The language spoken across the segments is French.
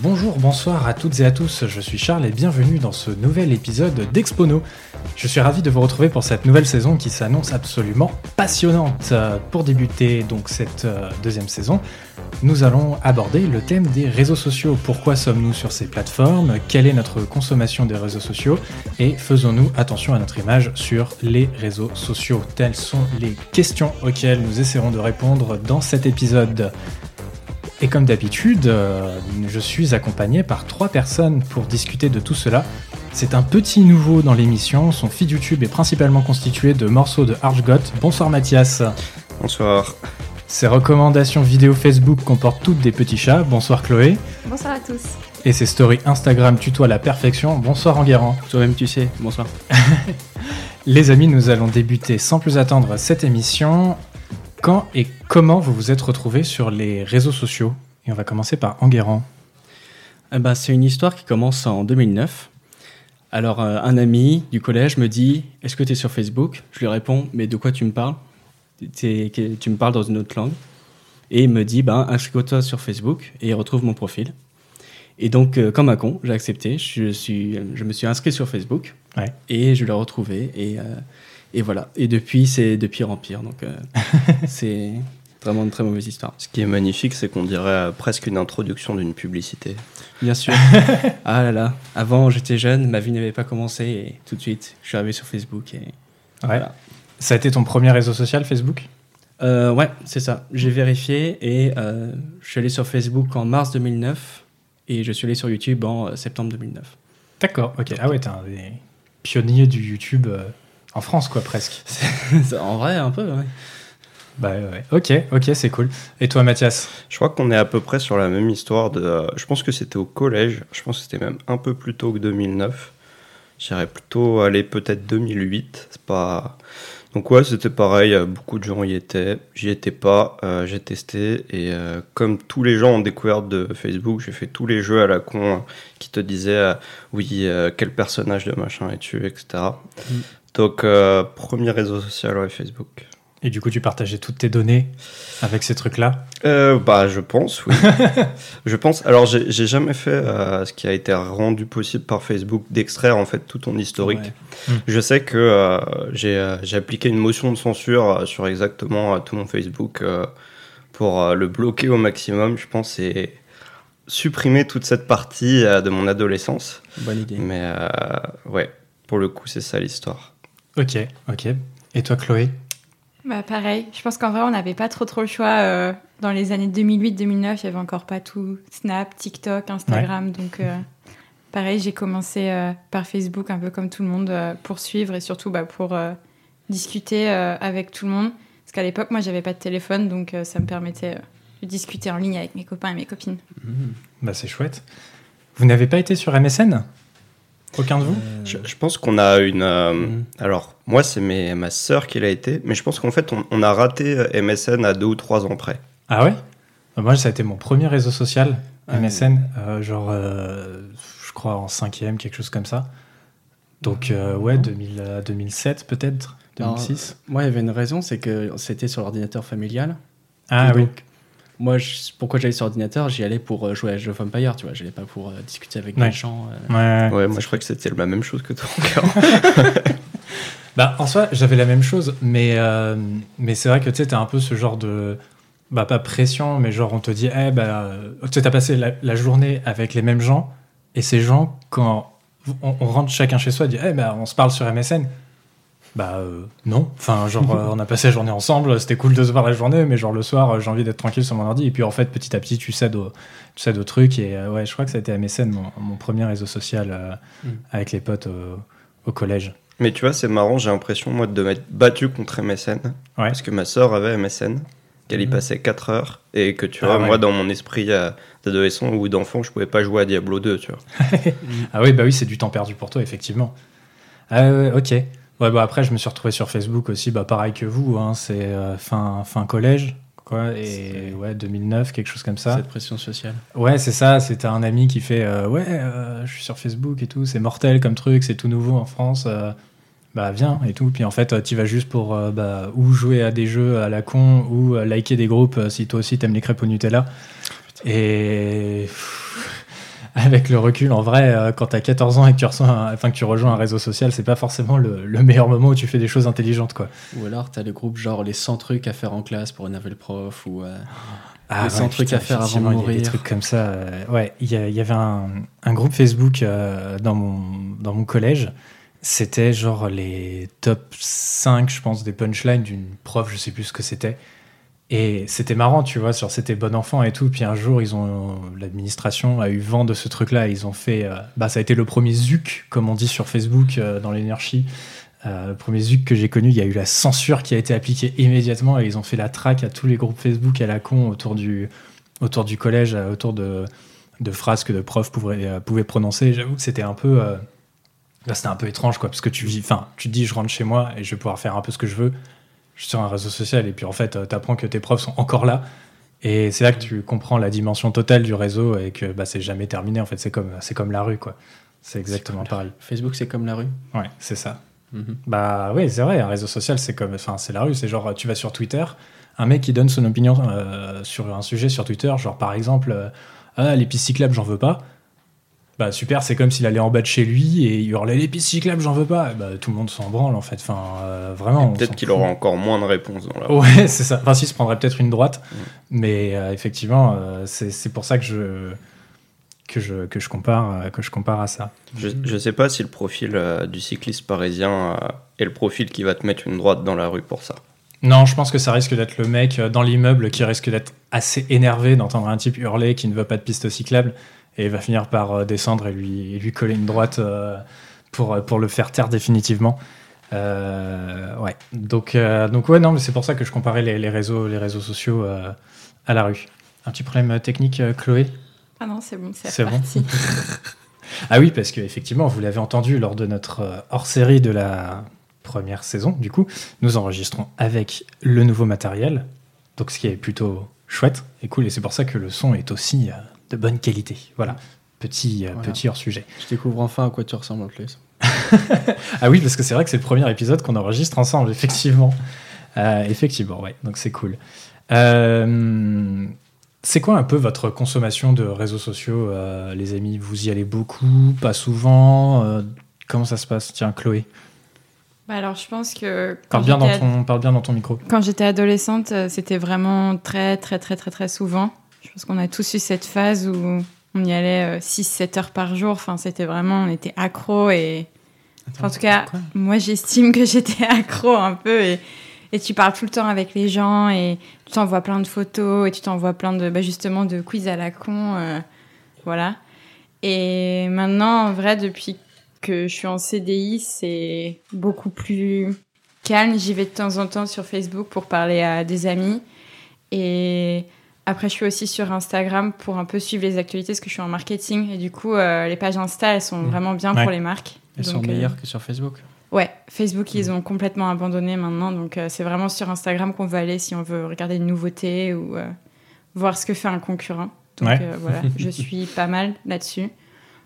Bonjour, bonsoir à toutes et à tous, je suis Charles et bienvenue dans ce nouvel épisode d'Expono. Je suis ravi de vous retrouver pour cette nouvelle saison qui s'annonce absolument passionnante. Pour débuter donc cette euh, deuxième saison, nous allons aborder le thème des réseaux sociaux. Pourquoi sommes-nous sur ces plateformes? Quelle est notre consommation des réseaux sociaux? Et faisons-nous attention à notre image sur les réseaux sociaux? Telles sont les questions auxquelles nous essaierons de répondre dans cet épisode. Et comme d'habitude, euh, je suis accompagné par trois personnes pour discuter de tout cela. C'est un petit nouveau dans l'émission, son feed YouTube est principalement constitué de morceaux de Archgot. Bonsoir Mathias. Bonsoir. Ses recommandations vidéo Facebook comportent toutes des petits chats. Bonsoir Chloé. Bonsoir à tous. Et ses stories Instagram tutoient la perfection. Bonsoir Enguerrand. Toi-même tu sais. Bonsoir. Les amis, nous allons débuter sans plus attendre cette émission. Quand et comment vous vous êtes retrouvés sur les réseaux sociaux Et on va commencer par Enguerrand. Eh ben, c'est une histoire qui commence en 2009. Alors, euh, un ami du collège me dit Est-ce que tu es sur Facebook? Je lui réponds Mais de quoi tu me parles? Tu me parles dans une autre langue. Et il me dit ben, Inscris-toi sur Facebook et il retrouve mon profil. Et donc, euh, comme un con, j'ai accepté. Je, suis, je me suis inscrit sur Facebook Ouais. et je l'ai retrouvé. Et, euh, et voilà. Et depuis, c'est de pire en pire. Donc, euh, c'est vraiment une très mauvaise histoire. Ce qui est magnifique, c'est qu'on dirait euh, presque une introduction d'une publicité. Bien sûr. ah là là. Avant, j'étais jeune, ma vie n'avait pas commencé et tout de suite, je suis arrivé sur Facebook. Et... Ouais. Voilà. Ça a été ton premier réseau social, Facebook? Euh, ouais, c'est ça. J'ai vérifié et euh, je suis allé sur Facebook en mars 2009 et je suis allé sur YouTube en euh, septembre 2009. D'accord, ok. Ah ouais, t'es un des pionniers du YouTube euh, en France, quoi, presque. en vrai, un peu, ouais. Bah ouais. Ok, ok, c'est cool. Et toi, Mathias? Je crois qu'on est à peu près sur la même histoire. De, euh, je pense que c'était au collège. Je pense que c'était même un peu plus tôt que 2009. J'irais plutôt aller peut-être 2008. C'est pas. Donc ouais, c'était pareil. euh, Beaucoup de gens y étaient. J'y étais pas. euh, j'ai testé et euh, comme tous les gens en découverte de Facebook, j'ai fait tous les jeux à la con qui te disaient euh, oui euh, quel personnage de machin es-tu, etc. Mm. Donc euh, premier réseau social ouais Facebook. Et du coup, tu partageais toutes tes données avec ces trucs-là? Euh, bah, je pense, oui. je pense. Alors, j'ai j'ai jamais fait euh, ce qui a été rendu possible par Facebook d'extraire en fait tout ton historique. Ouais. Mm. Je sais que euh, j'ai j'ai appliqué une motion de censure sur exactement tout mon Facebook euh, pour euh, le bloquer au maximum. Je pense et supprimer toute cette partie euh, de mon adolescence. Bonne idée. Mais euh, ouais, pour le coup, c'est ça l'histoire. Ok, ok. Et toi, Chloé? Bah pareil, je pense qu'en vrai on n'avait pas trop trop le choix. euh, dans les années 2008-2009, il y avait encore pas tout Snap, TikTok, Instagram. Donc euh, pareil, j'ai commencé euh, par Facebook un peu comme tout le monde pour suivre et surtout bah, pour discuter avec tout le monde. Parce qu'à l'époque, moi j'avais pas de téléphone donc ça me permettait de discuter en ligne avec mes copains et mes copines. Mhm. Bah, c'est chouette. Vous n'avez pas été sur MSN Aucun de vous Euh, Je, je pense qu'on a une. euh, Mhm. Alors, moi, c'est mes- ma sœur qui l'a été, mais je pense qu'en fait, on, on a raté euh, MSN à deux ou trois ans près. Ah ouais? Bah, Moi, ça a été mon premier réseau social, Ah, MSN, euh, genre, euh, je crois en cinquième, quelque chose comme ça. Donc, euh, ouais, 2000, euh, 2007 peut-être, Alors, 2006. Moi, il y avait une raison, c'est que c'était sur l'ordinateur familial. ah oui, donc, Moi, je- pourquoi j'allais sur ordinateur J'y allais pour euh, jouer à Age of Empire, tu vois. J'allais pas pour euh, discuter avec Ouais. des gens. euh. ouais. Ouais, moi, je crois que c'était la même chose que toi. encore. Bah, en soi, j'avais la même chose, mais, euh, mais c'est vrai que tu sais, t'as un peu ce genre de. Bah, pas pression, mais genre, on te dit, eh, bah, tu sais, t'as passé la, la journée avec les mêmes gens, et ces gens, quand on, on rentre chacun chez soi, dit, eh, bah, on se parle sur MSN. Bah, euh, non. Enfin, genre, euh, on a passé la journée ensemble, c'était cool de se voir la journée, mais genre, le soir, euh, j'ai envie d'être tranquille sur mon ordi, et puis en fait, petit à petit, tu cèdes au, tu cèdes au truc, et euh, ouais, je crois que ça a été MSN, mon, mon premier réseau social euh, Mm. avec les potes au- au collège. mais tu vois, c'est marrant, j'ai l'impression, moi, de m'être battu contre MSN. Ouais. Parce que ma sœur avait MSN, qu'elle y Mhm. passait 4 heures, et que tu Ah vois, ouais. moi, dans mon esprit d'adolescent ou d'enfant, je pouvais pas jouer à Diablo 2, tu vois. Ah oui, bah oui, c'est du temps perdu pour toi, effectivement. Ah ouais, ok. Ouais, bah après, je me suis retrouvé sur Facebook aussi, bah pareil que vous, hein, c'est euh, fin, fin collège, quoi, et ouais, 2009, quelque chose comme ça. Cette pression sociale. Ouais, c'est ça, c'était un ami qui fait euh, Ouais, euh, je suis sur Facebook et tout, c'est mortel comme truc, c'est tout nouveau en France, euh, bah viens et tout. Puis en fait, tu vas juste pour bah, ou jouer à des jeux à la con ou liker des groupes si toi aussi t'aimes les crêpes au Nutella. Et avec le recul, en vrai, euh, quand t'as 14 ans et que tu, reçois un- enfin, que tu rejoins un réseau social, c'est pas forcément le, le meilleur moment où tu fais des choses intelligentes, quoi. Ou alors, t'as le groupe genre les 100 trucs à faire en classe pour énerver le prof ou. euh, Ah, Les 100 trucs à faire avant de il y a mourir. Des trucs comme ça. euh, ouais, il y, avait un, un groupe Facebook euh, dans, mon, dans mon collège. C'était genre les top 5, je pense, des punchlines d'une prof, je sais plus ce que c'était. Et c'était marrant, tu vois, sur c'était bon enfant et tout. Puis un jour, ils ont l'administration a eu vent de ce truc-là. Ils ont fait, euh, bah, ça a été le premier zuc, comme on dit sur Facebook euh, dans l'énergie. Euh, le premier zuc que j'ai connu, il y a eu la censure qui a été appliquée immédiatement et ils ont fait la traque à tous les groupes Facebook à la con autour du, autour collège, autour de, de phrases que de profs pouvaient, pouvaient prononcer. J'avoue que c'était un peu, c'était un peu étrange, quoi, parce que tu vis, tu dis, je rentre chez moi et je vais pouvoir faire un peu ce que je veux. Je suis sur un réseau social et puis en fait, tu apprends que tes profs sont encore là. Et c'est là que tu comprends la dimension totale du réseau et que bah, c'est jamais terminé. En fait, c'est comme, c'est comme la rue, quoi. C'est exactement pareil. Facebook, c'est comme la rue. Ouais, c'est ça. Mhm. Bah oui, c'est vrai, un réseau social, c'est comme, enfin, c'est la rue. C'est genre, tu vas sur Twitter, un mec qui donne son opinion euh, sur un sujet sur Twitter, genre par exemple, euh, ah, les pistes cyclables, j'en veux pas. Bah super, c'est comme s'il allait en bas de chez lui et il hurlait les pistes cyclables, j'en veux pas. Bah tout le monde s'en branle en fait. Enfin, euh, vraiment. Peut-être qu'il aura encore moins de réponses dans la Ouais, c'est ça. Enfin, si, il se prendrait peut-être une droite. Mm. Mais euh, effectivement, euh, c'est pour ça que je, que je, que je, compare, que je compare à ça. Je, je sais pas si le profil du cycliste parisien est le profil qui va te mettre une droite dans la rue pour ça. Non, je pense que ça risque d'être le mec dans l'immeuble qui risque d'être assez énervé d'entendre un type hurler qui ne veut pas de piste cyclable et il va finir par euh, descendre et lui, et lui coller une droite euh, pour, euh, pour le faire taire définitivement. Euh, ouais. Donc, euh, donc ouais, non, mais c'est pour ça que je comparais les, les réseaux, les réseaux sociaux euh, à la rue. Un petit problème technique, Chloé? Ah non, c'est bon, c'est bon. Ah oui, parce qu'effectivement, vous l'avez entendu lors de notre hors-série de la première saison, du coup, nous enregistrons avec le nouveau matériel, donc ce qui est plutôt chouette et cool, et c'est pour ça que le son est aussi de bonne qualité. Voilà, petit, euh, Voilà. petit hors-sujet. Je découvre enfin à quoi tu ressembles en plus. Ah oui, parce que c'est vrai que c'est le premier épisode qu'on enregistre ensemble, effectivement. Euh, effectivement, ouais, donc c'est cool. Euh, c'est quoi un peu votre consommation de réseaux sociaux, euh, les amis? Vous y allez beaucoup, pas souvent? Euh, Comment ça se passe? Tiens, Chloé, Bah alors, je pense que quand parle bien, dans ton, parle bien dans ton micro. quand j'étais adolescente, c'était vraiment très, très, très, très, très souvent. Je pense qu'on a tous eu cette phase où on y allait 6-7 heures par jour. Enfin, c'était vraiment, on était accro et en tout cas, Quoi moi, j'estime que j'étais accro un peu et, et tu parles tout le temps avec les gens et tu t'envoies plein de photos et tu t'envoies plein de, bah, justement, de quiz à la con. euh, voilà. Et maintenant, en vrai, depuis que je suis en CDI, c'est beaucoup plus calme. J'y vais de temps en temps sur Facebook pour parler à des amis. Et après, je suis aussi sur Instagram pour un peu suivre les actualités parce que je suis en marketing. Et du coup, euh, les pages Insta, elles sont Mhm. vraiment bien Ouais. pour les marques. Elles sont euh, meilleures que sur Facebook. Ouais, Facebook, ils ont complètement abandonné maintenant. Donc, euh, c'est vraiment sur Instagram qu'on va aller si on veut regarder une nouveauté ou voir ce que fait un concurrent. Donc, Ouais. voilà, je suis pas mal là-dessus.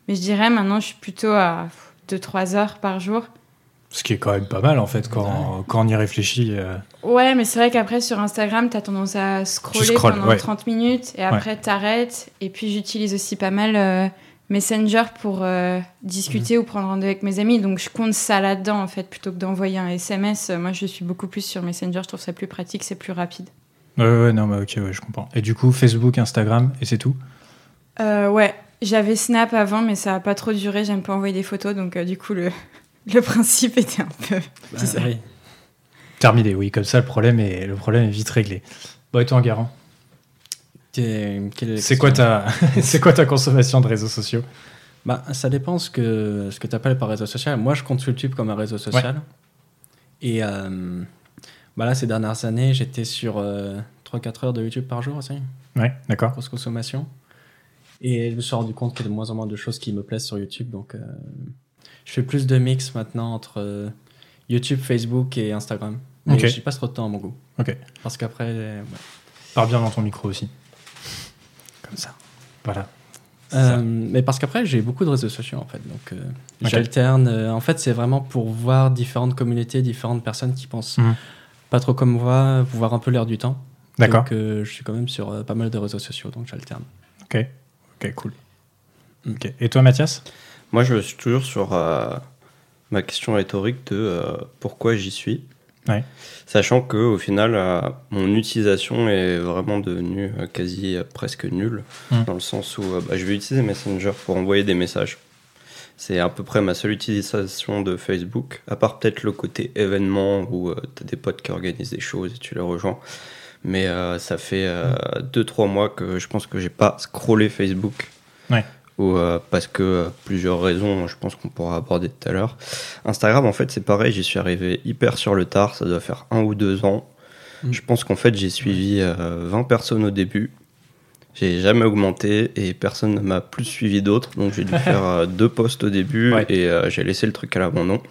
Mais je dirais maintenant, je suis plutôt à 2-3 heures par jour. Ce qui est quand même pas mal en fait quand, quand on y réfléchit. Ouais, mais c'est vrai qu'après, sur Instagram, t'as tendance à scroller scrolles, pendant ouais. 30 minutes et après, t'arrêtes. Et puis, j'utilise aussi pas mal euh, Messenger pour euh, discuter ou prendre rendez-vous avec mes amis. Donc, je compte ça là-dedans, en fait, plutôt que d'envoyer un SMS. Euh, Moi, je suis beaucoup plus sur Messenger. Je trouve ça plus pratique, c'est plus rapide. Ouais, ouais, non, mais ok, ouais, je comprends. Et du coup, Facebook, Instagram, et c'est tout? Euh, ouais, j'avais Snap avant, mais ça a pas trop duré. J'aime pas envoyer des photos. Donc, euh, du coup, le, le principe était un peu. Bah, ça. oui. Terminé, oui, comme ça, le problème est, le problème est vite réglé. Bon, et toi, Garant C'est quoi, ta... quoi ta consommation de réseaux sociaux? Bah, ça dépend ce que, ce que tu appelles par réseau social. Moi, je compte YouTube comme un réseau social. Et euh, bah là, ces dernières années, j'étais sur euh, 3-4 heures de YouTube par jour aussi, Ouais, d'accord. grosse consommation. Et je me suis rendu compte qu'il y a de moins en moins de choses qui me plaisent sur YouTube. Donc, euh, je fais plus de mix maintenant entre euh, YouTube, Facebook et Instagram. Mais Ok. j'y passe trop de temps à mon goût. Ok. Parce qu'après, ouais. Parle bien dans ton micro aussi. Comme ça. Voilà. Euh, mais parce qu'après, j'ai beaucoup de réseaux sociaux en fait. Donc, euh, j'alterne. euh, en fait, c'est vraiment pour voir différentes communautés, différentes personnes qui pensent Mhm. pas trop comme moi, voir un peu l'air du temps. D'accord. Donc, euh, je suis quand même sur euh, pas mal de réseaux sociaux, donc j'alterne. Ok. Ok, cool. Ok. Et toi, Mathias? Moi, je suis toujours sur euh, ma question rhétorique de euh, pourquoi j'y suis. Ouais. Sachant que au final, euh, mon utilisation est vraiment devenue euh, quasi euh, presque nulle, Mm. dans le sens où bah, je vais utiliser Messenger pour envoyer des messages. C'est à peu près ma seule utilisation de Facebook, à part peut-être le côté événement où tu as des potes qui organisent des choses et tu les rejoins. Mais ça fait 2-3 mois que je pense que j'ai pas scrollé Facebook. Ouais. Ou, euh, parce que euh, plusieurs raisons, je pense qu'on pourra aborder tout à l'heure. Instagram, en fait, c'est pareil, j'y suis arrivé hyper sur le tard, ça doit faire un ou deux ans. Mm. Je pense qu'en fait, j'ai suivi euh, 20 personnes au début. J'ai jamais augmenté et personne ne m'a plus suivi d'autres. Donc j'ai dû faire euh, deux posts au début Ouais. et j'ai laissé le truc à l'abandon.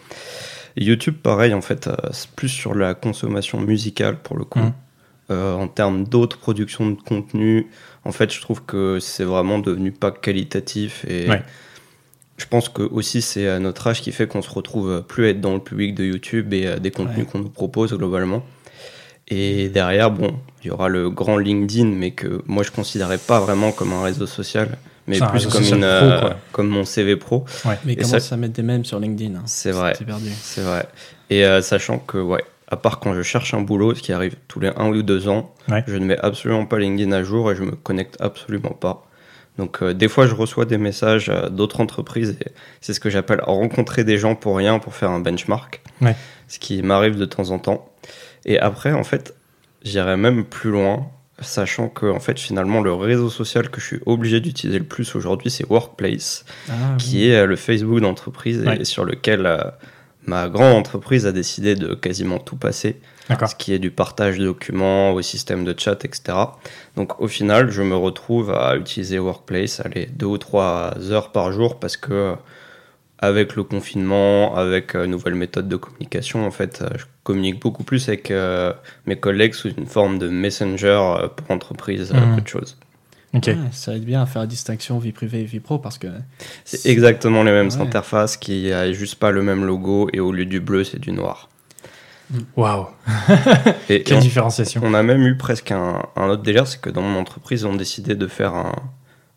YouTube, pareil, en fait, c'est plus sur la consommation musicale pour le coup. Euh, en termes d'autres productions de contenu, en fait, je trouve que c'est vraiment devenu pas qualitatif et Ouais. je pense que aussi c'est à notre âge qui fait qu'on se retrouve plus à être dans le public de YouTube et des contenus Ouais. qu'on nous propose globalement. Et derrière, bon, il y aura le grand LinkedIn, mais que moi je considérais pas vraiment comme un réseau social, mais plus comme, une, pro, euh, comme mon CV pro. Mais Et comment ça- ça mettre des mèmes sur LinkedIn hein? C'est vrai. C'est perdu. C'est vrai. Et euh, sachant que, ouais, à part quand je cherche un boulot, ce qui arrive tous les un ou deux ans, Ouais. je ne mets absolument pas LinkedIn à jour et je me connecte absolument pas. Donc euh, des fois, je reçois des messages euh, d'autres entreprises et c'est ce que j'appelle rencontrer des gens pour rien pour faire un benchmark. Ouais. Ce qui m'arrive de temps en temps. Et après, en fait, j'irais même plus loin, sachant que en fait, finalement, le réseau social que je suis obligé d'utiliser le plus aujourd'hui, c'est Workplace Ah, qui est euh, le Facebook d'entreprise Ouais. et sur lequel ma grande entreprise a décidé de quasiment tout passer, ce qui est du partage de documents, au système de chat, etc. Donc au final, je me retrouve à utiliser Workplace, aller deux ou trois heures par jour parce que euh, avec le confinement, avec euh, nouvelles méthodes de communication, en fait, euh, je communique beaucoup plus avec euh, mes collègues sous une forme de messenger pour entreprise, Mhm. peu de choses. Ouais, ça aide bien à faire la distinction vie privée et vie pro parce que C'est exactement les mêmes Ouais. interfaces qui a juste pas le même logo et au lieu du bleu, c'est du noir. Waouh. Et, et Quelle on, différenciation. on a même eu presque un, un autre délire, c'est que dans mon entreprise, on a décidé de faire un,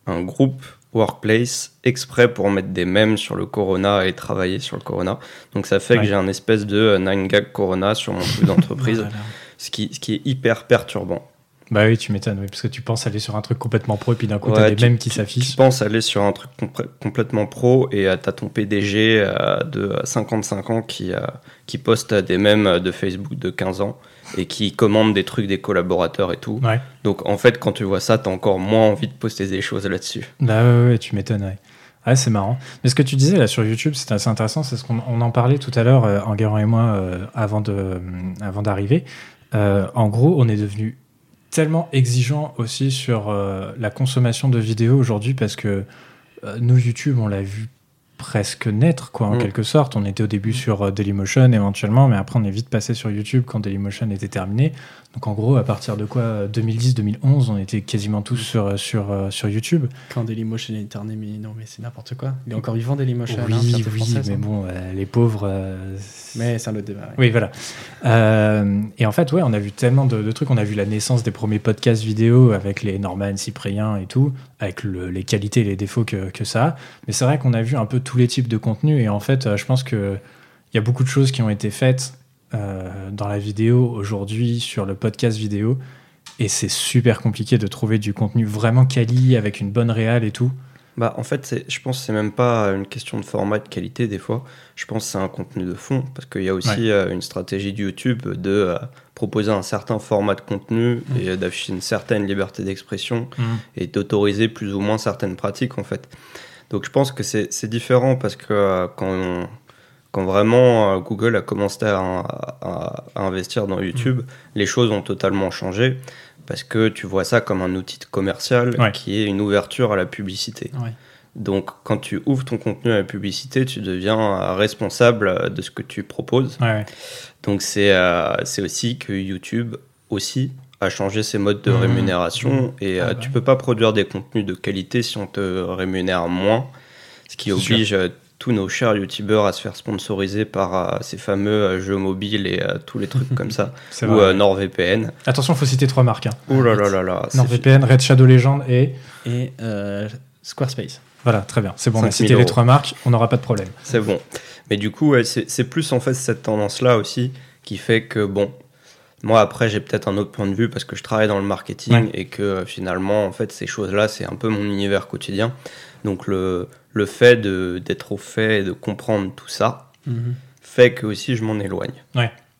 un groupe workplace exprès pour mettre des mèmes sur le corona et travailler sur le corona. Donc ça fait Ouais. que j'ai un espèce de 9 gag corona sur mon truc d'entreprise, Voilà. ce, qui, ce qui est hyper perturbant. Bah oui, tu m'étonnes, oui, parce que tu penses aller sur un truc complètement pro et puis d'un coup Ouais, t'as des tu- mêmes qui Tu s'affichent. penses aller sur un truc complè- complètement pro et euh, t'as ton PDG euh, de 55 ans qui, euh, qui poste des mèmes de Facebook de 15 ans et qui commande des trucs des collaborateurs et tout. Ouais. Donc en fait, quand tu vois ça, t'as encore moins envie de poster des choses là-dessus. Bah ouais, ouais, tu m'étonnes, ouais. Ouais, c'est marrant. Mais ce que tu disais là sur YouTube, c'était assez intéressant. C'est ce qu'on on en parlait tout à l'heure, euh, Enguerrand et moi, euh, avant de, euh, avant d'arriver. Euh, en gros, on est devenu tellement exigeant aussi sur euh, la consommation de vidéos aujourd'hui parce que euh, nous, YouTube, on l'a vu presque naître, quoi, en Mm. quelque sorte. On était au début sur euh, Dailymotion éventuellement, mais après on est vite passé sur YouTube quand Dailymotion était terminé. Donc en gros, à partir de quoi 2010-2011, on était quasiment tous sur, sur, euh, sur YouTube. Quand Dailymotion est terminé, non mais c'est n'importe quoi. Il est encore vivant Dailymotion. Oui, hein, oui, française, mais bon, euh, les pauvres. euh, Mais c'est un autre débat. ouais. Oui, voilà. Euh, et en fait, ouais, on a vu tellement de, de trucs. On a vu la naissance des premiers podcasts vidéo avec les Norman, Cyprien et tout, avec le- les qualités et les défauts que, que ça a. Mais c'est vrai qu'on a vu un peu tous les types de contenus. Et en fait, je pense qu'il y a beaucoup de choses qui ont été faites euh, dans la vidéo aujourd'hui sur le podcast vidéo. Et c'est super compliqué de trouver du contenu vraiment quali avec une bonne réal et tout. Bah, en fait, je pense que c'est même pas une question de format de qualité des fois. Je pense que c'est un contenu de fond parce qu'il y a aussi Ouais. euh, une stratégie de YouTube de euh, proposer un certain format de contenu Mm. et d'afficher une certaine liberté d'expression et d'autoriser plus ou moins certaines pratiques en fait. Donc je pense que c'est c'est différent parce que euh, quand, on- quand vraiment euh, Google a commencé à, à- à investir dans YouTube, les choses ont totalement changé parce que tu vois ça comme un outil commercial Ouais. qui est une ouverture à la publicité. Ouais. Donc quand tu ouvres ton contenu à la publicité, tu deviens euh, responsable euh, de ce que tu proposes. Ouais. Donc c'est euh, aussi que YouTube aussi a changé ses modes de Mmh. rémunération et Ah euh, bah. tu peux pas produire des contenus de qualité si on te rémunère moins, ce qui C'est sûr. Tous nos chers youtubeurs à se faire sponsoriser par euh, ces fameux euh, jeux mobiles et euh, tous les trucs comme ça ou euh, NordVPN. Attention, faut citer trois marques. Hein. Oh là là là là. NordVPN, Red Shadow Legend et Et euh, Squarespace. Voilà, très bien. C'est bon, on a 5 000 cité les trois marques, on n'aura pas de problème. C'est bon. Mais du coup, ouais, c'est plus en fait cette tendance-là aussi qui fait que, bon, moi après j'ai peut-être un autre point de vue parce que je travaille dans le marketing Ouais. et que finalement, en fait, ces choses-là, c'est un peu mon univers quotidien. Donc le, le fait de- d'être au fait et de comprendre tout ça Mhm. fait que aussi je m'en éloigne.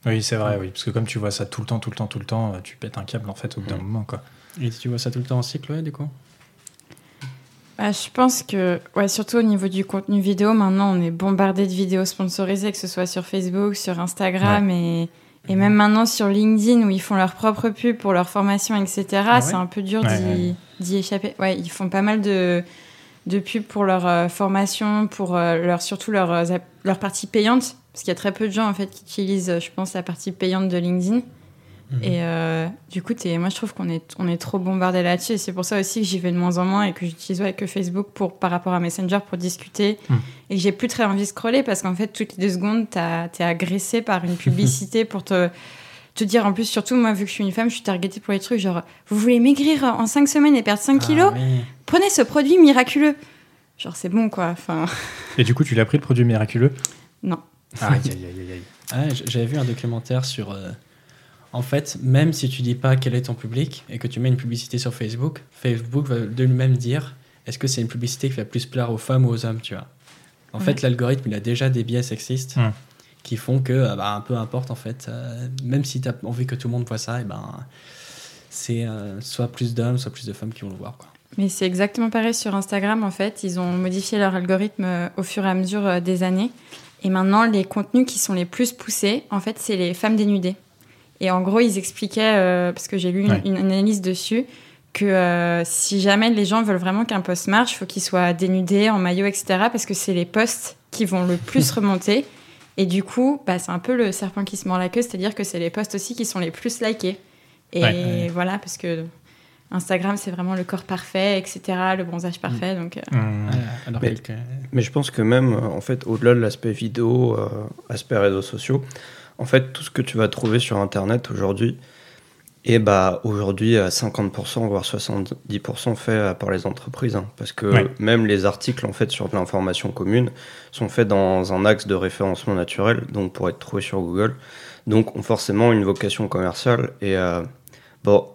Oui, c'est vrai, oui. Parce que comme tu vois ça tout le temps, tout le temps, tout le temps, tu pètes un câble en fait au bout d'un moment, quoi. Et tu vois ça tout le temps en cycle, ouais, du coup? Bah, je pense que, ouais, surtout au niveau du contenu vidéo, maintenant on est bombardé de vidéos sponsorisées, que ce soit sur Facebook, sur Instagram et, et même maintenant sur LinkedIn où ils font leur propre pub pour leur formation, etc. Ah ouais c'est un peu dur Ouais, d'y ouais. d'y échapper. Ouais, ils font pas mal de, de pubs pour leur euh, formation, pour euh, leur, surtout leur, euh, leur partie payante, parce qu'il y a très peu de gens en fait qui utilisent, je pense, la partie payante de LinkedIn. Mhm. Et euh, du coup, t'es- moi, je trouve qu'on est, on est trop bombardé là-dessus. Et c'est pour ça aussi que j'y vais de moins en moins et que j'utilise ouais, que Facebook pour, par rapport à Messenger pour discuter. Hmm. Et que j'ai plus très envie de scroller parce qu'en fait, toutes les deux secondes, t'es agressé par une publicité pour te, te dire. En plus, surtout, moi, vu que je suis une femme, je suis targetée pour les trucs genre Vous voulez maigrir en 5 semaines et perdre 5 kilos Ah, oui. Prenez ce produit miraculeux. Genre, c'est bon, quoi. Enfin, Et du coup, tu l'as pris le produit miraculeux? Non. Aïe, aïe, aïe, aïe. Ah, J'avais vu un documentaire sur. euh, en fait, même si tu dis pas quel est ton public et que tu mets une publicité sur Facebook, Facebook va de lui-même dire est-ce que c'est une publicité qui va plus plaire aux femmes ou aux hommes, tu vois? En Ouais. fait, l'algorithme, il a déjà des biais sexistes Hmm. Qui font que, euh, bah, peu importe, en fait, euh, même si tu as envie que tout le monde voit ça, et ben, c'est euh, soit plus d'hommes, soit plus de femmes qui vont le voir. Quoi. Mais c'est exactement pareil sur Instagram, en fait. Ils ont modifié leur algorithme au fur et à mesure des années. Et maintenant, les contenus qui sont les plus poussés, en fait, c'est les femmes dénudées. Et en gros, ils expliquaient, euh, parce que j'ai lu une, Ouais. une analyse dessus, que euh, si jamais les gens veulent vraiment qu'un post marche, il faut qu'il soit dénudé, en maillot, etc. Parce que c'est les posts qui vont le plus remonter. Et du coup, bah, c'est un peu le serpent qui se mord la queue, c'est-à-dire que c'est les posts aussi qui sont les plus likés. Et Ouais, ouais. voilà, parce que Instagram, c'est vraiment le corps parfait, etc., le bronzage parfait. Donc, euh, alors Mais- que- Mais je pense que même, euh, en fait, au-delà de l'aspect vidéo, euh, aspect réseaux sociaux, en fait, tout ce que tu vas trouver sur Internet aujourd'hui, et bah aujourd'hui à 50% voire 70% fait euh, par les entreprises, hein, parce que Ouais. même les articles en fait sur de l'information commune sont faits dans un axe de référencement naturel, donc pour être trouvés sur Google, donc ont forcément une vocation commerciale. Et euh, bon,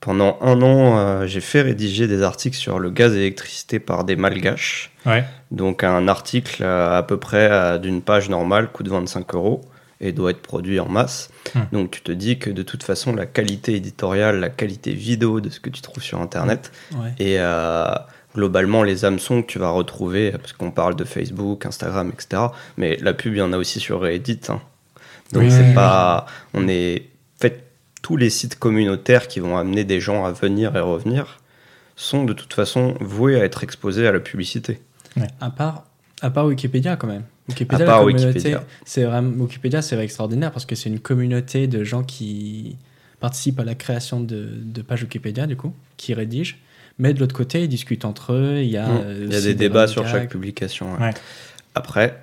pendant un an, euh, j'ai fait rédiger des articles sur le gaz et l'électricité par des malgaches. Ouais. Donc un article euh, à peu près euh, d'une page normale coûte 25 euros et doit être produit en masse. Hmm. Donc tu te dis que de toute façon la qualité éditoriale, la qualité vidéo de ce que tu trouves sur Internet ouais. et euh, globalement les hameçons que tu vas retrouver, parce qu'on parle de Facebook, Instagram, etc. Mais la pub, il y en a aussi sur Reddit. hein. Donc Oui, c'est oui, pas... On est... En fait, tous les sites communautaires qui vont amener des gens à venir et revenir sont de toute façon voués à être exposés à la publicité. À part, à part Wikipédia quand même. Wikipédia, À part Wikipédia. c'est vraiment Wikipédia, c'est extraordinaire parce que c'est une communauté de gens qui participent à la création de, de pages Wikipédia du coup, qui rédigent. Mais de l'autre côté, ils discutent entre eux. Il y a, Mm. euh, Il y a aussi des débats sur chaque publication. ouais. Ouais. Après,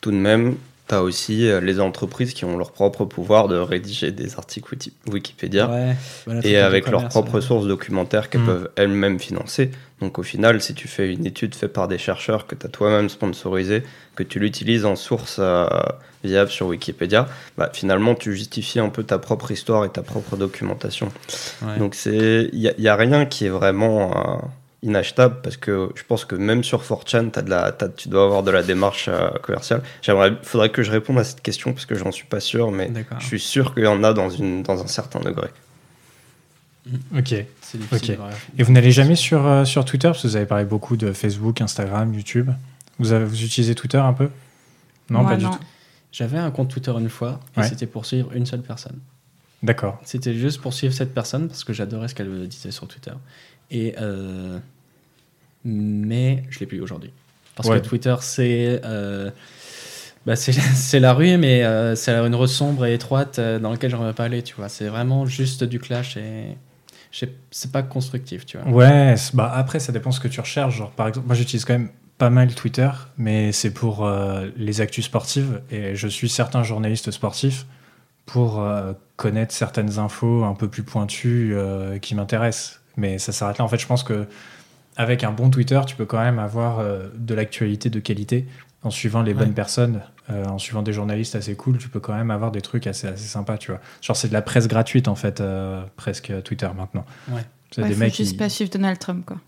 tout de même, tu as aussi euh, les entreprises qui ont leur propre pouvoir de rédiger des articles Wiki- Wikipédia Ouais, voilà, et avec leurs propres sources documentaires qu'elles Mm. peuvent elles-mêmes financer. Donc au final, si tu fais une étude faite par des chercheurs que tu as toi-même sponsorisé, que tu l'utilises en source euh, viable sur Wikipédia, bah, finalement tu justifies un peu ta propre histoire et ta propre documentation. ouais. Donc c'est il n'y a, rien qui est vraiment euh, inachetable parce que je pense que même sur 4chan, t'as de la, t'as- tu dois avoir de la démarche euh, commerciale. J'aimerais, faudrait que je réponde à cette question parce que j'en suis pas sûr, mais D'accord. je suis sûr qu'il y en a dans, une, dans un certain degré. Ok. C'est difficile. Ok. voilà. Et vous n'allez jamais sur, euh, sur Twitter? Parce que vous avez parlé beaucoup de Facebook, Instagram, YouTube. Vous, avez, vous utilisez Twitter un peu? Non, moi, pas du tout. J'avais un compte Twitter une fois et Ouais. c'était pour suivre une seule personne. D'accord. C'était juste pour suivre cette personne parce que j'adorais ce qu'elle disait sur Twitter. Et euh, mais je l'ai plus aujourd'hui parce Ouais. que Twitter c'est euh, bah, c'est la rue mais euh, c'est une rue sombre et étroite euh, dans laquelle j'aimerais pas aller. Tu vois, c'est vraiment juste du clash et je c'est pas constructif. Tu vois. Ouais, bah après, ça dépend ce que tu recherches. Genre, par exemple, moi, j'utilise quand même pas mal Twitter, mais c'est pour euh, les actus sportives. Et je suis certains journalistes sportifs pour euh, connaître certaines infos un peu plus pointues euh, qui m'intéressent. Mais ça s'arrête là. En fait, je pense que avec un bon Twitter, tu peux quand même avoir euh, de l'actualité de qualité en suivant les Ouais. bonnes personnes, euh, en suivant des journalistes assez cool, tu peux quand même avoir des trucs assez, assez sympas, tu vois. Genre, c'est de la presse gratuite, en fait, euh, presque Twitter maintenant. Ouais. C'est Ouais, des faut mecs juste qui- pas suivre Donald Trump, quoi.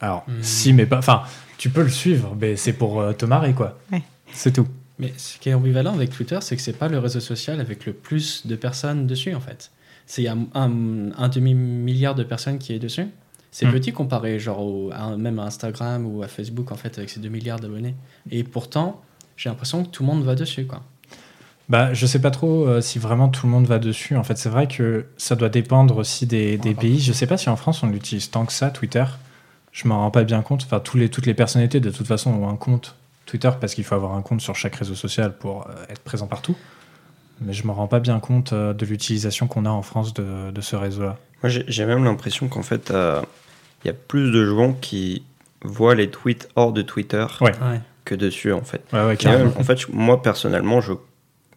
Alors, Hmm. si, mais pas. Enfin, tu peux le suivre, mais c'est pour euh, te marrer, quoi. Ouais. C'est tout. Mais ce qui est ambivalent avec Twitter, c'est que c'est pas le réseau social avec le plus de personnes dessus, en fait. C'est il y a un, un demi-milliard de personnes qui est dessus. C'est Mm. petit comparé, genre, au- à- même à Instagram ou à Facebook, en fait, avec ces 2 milliards d'abonnés. Et pourtant, j'ai l'impression que tout le monde va dessus, quoi. Bah, je sais pas trop euh, si vraiment tout le monde va dessus. En fait, c'est vrai que ça doit dépendre aussi des, des Ouais, pays. Je sais pas si en France on l'utilise tant que ça, Twitter. Je m'en rends pas bien compte. Enfin, tous les, toutes les personnalités, de toute façon, ont un compte Twitter parce qu'il faut avoir un compte sur chaque réseau social pour euh, être présent partout. Mais je me rends pas bien compte euh, de l'utilisation qu'on a en France de, de ce réseau-là. Moi, j'ai j'ai même l'impression qu'en fait, euh, il y a plus de gens qui voient les tweets hors de Twitter Ouais. Que dessus, en fait. Ouais, ouais, Et carrément. même, en fait, moi, personnellement, je,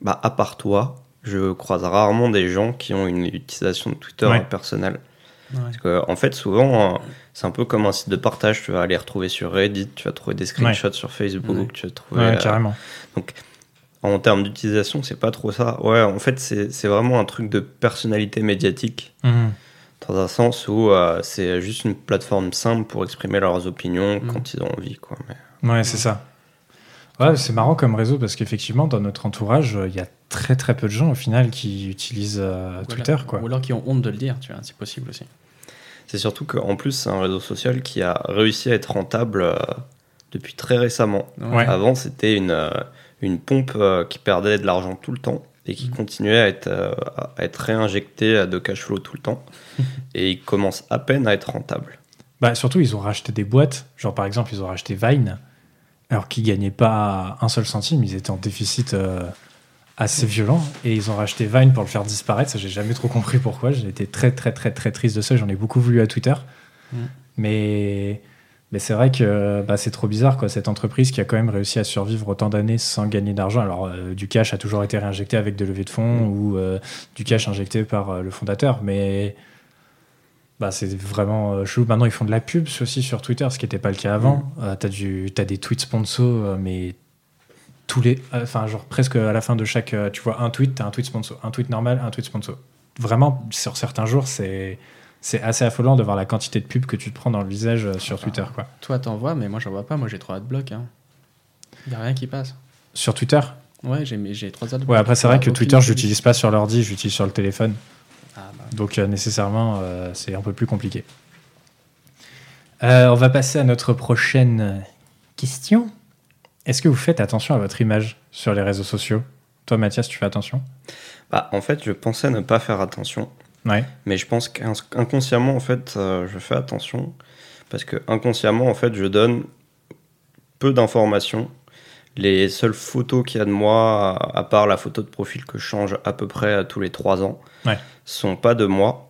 bah, à part toi, je croise rarement des gens qui ont une utilisation de Twitter Ouais. personnelle. Ouais. Parce que, en fait, souvent, euh, c'est un peu comme un site de partage. Tu vas aller retrouver sur Reddit, tu vas trouver des screenshots sur Facebook, Ouais. tu vas trouver. Ouais, euh, carrément. en termes d'utilisation, c'est pas trop ça. Ouais, en fait, c'est c'est vraiment un truc de personnalité médiatique. Mhm. Dans un sens où euh, c'est juste une plateforme simple pour exprimer leurs opinions Mm. quand ils ont envie. Quoi. Mais... Ouais, c'est ça. Ouais, c'est marrant comme réseau parce qu'effectivement, dans notre entourage, euh, il y a très très peu de gens au final qui utilisent euh, Voilà. Twitter, quoi. Ou alors qui ont honte de le dire, tu vois, c'est possible aussi. C'est surtout qu'en plus, c'est un réseau social qui a réussi à être rentable euh, depuis très récemment. Ouais. Avant, c'était une, euh, une pompe euh, qui perdait de l'argent tout le temps et qui Mm. continuait à être, euh, à être réinjectée à de cash flow tout le temps. et il commence à peine à être rentable. Bah, surtout, ils ont racheté des boîtes. Genre, par exemple, ils ont racheté Vine, alors qu'ils gagnaient pas un seul centime. Ils étaient en déficit euh, assez violent. Et ils ont racheté Vine pour le faire disparaître. Ça, j'ai jamais trop compris pourquoi. J'ai été très, très, très, très triste de ça. J'en ai beaucoup voulu à Twitter. Mm. Mais, mais c'est vrai que bah, c'est trop bizarre, quoi. Cette entreprise qui a quand même réussi à survivre autant d'années sans gagner d'argent. Alors, euh, du cash a toujours été réinjecté avec des levées de fonds ou euh, du cash injecté par euh, le fondateur. Mais bah, c'est vraiment chelou. Maintenant, ils font de la pub aussi sur Twitter, ce qui n'était pas le cas avant. Euh, t'as du, t'as des tweets sponsors, mais tous les, enfin genre presque à la fin de chaque, tu vois un tweet, t'as un tweet sponsor, un tweet normal, un tweet sponsor. Vraiment, sur certains jours, c'est c'est assez affolant de voir la quantité de pubs que tu te prends dans le visage euh, sur Twitter, quoi. Toi, t'en vois, mais moi, j'en vois pas. Moi, j'ai trois adblocks. Hein. Y a rien qui passe. Sur Twitter? Ouais, j'ai trois adblocks. Ouais, après c'est vrai que Twitter, je l'utilise pas sur l'ordi, je l'utilise sur le téléphone. Ah, bah. Donc euh, nécessairement, euh, c'est un peu plus compliqué. Euh, on va passer à notre prochaine question. Est-ce que vous faites attention à votre image sur les réseaux sociaux? Toi, Mathias, tu fais attention? Bah, en fait, je pensais ne pas faire attention. Ouais. Mais je pense qu'inconsciemment, en fait, euh, je fais attention. Parce que inconsciemment, en fait, je donne peu d'informations. Les seules photos qu'il y a de moi, à part la photo de profil que je change à peu près à tous les trois ans, Ouais. sont pas de moi.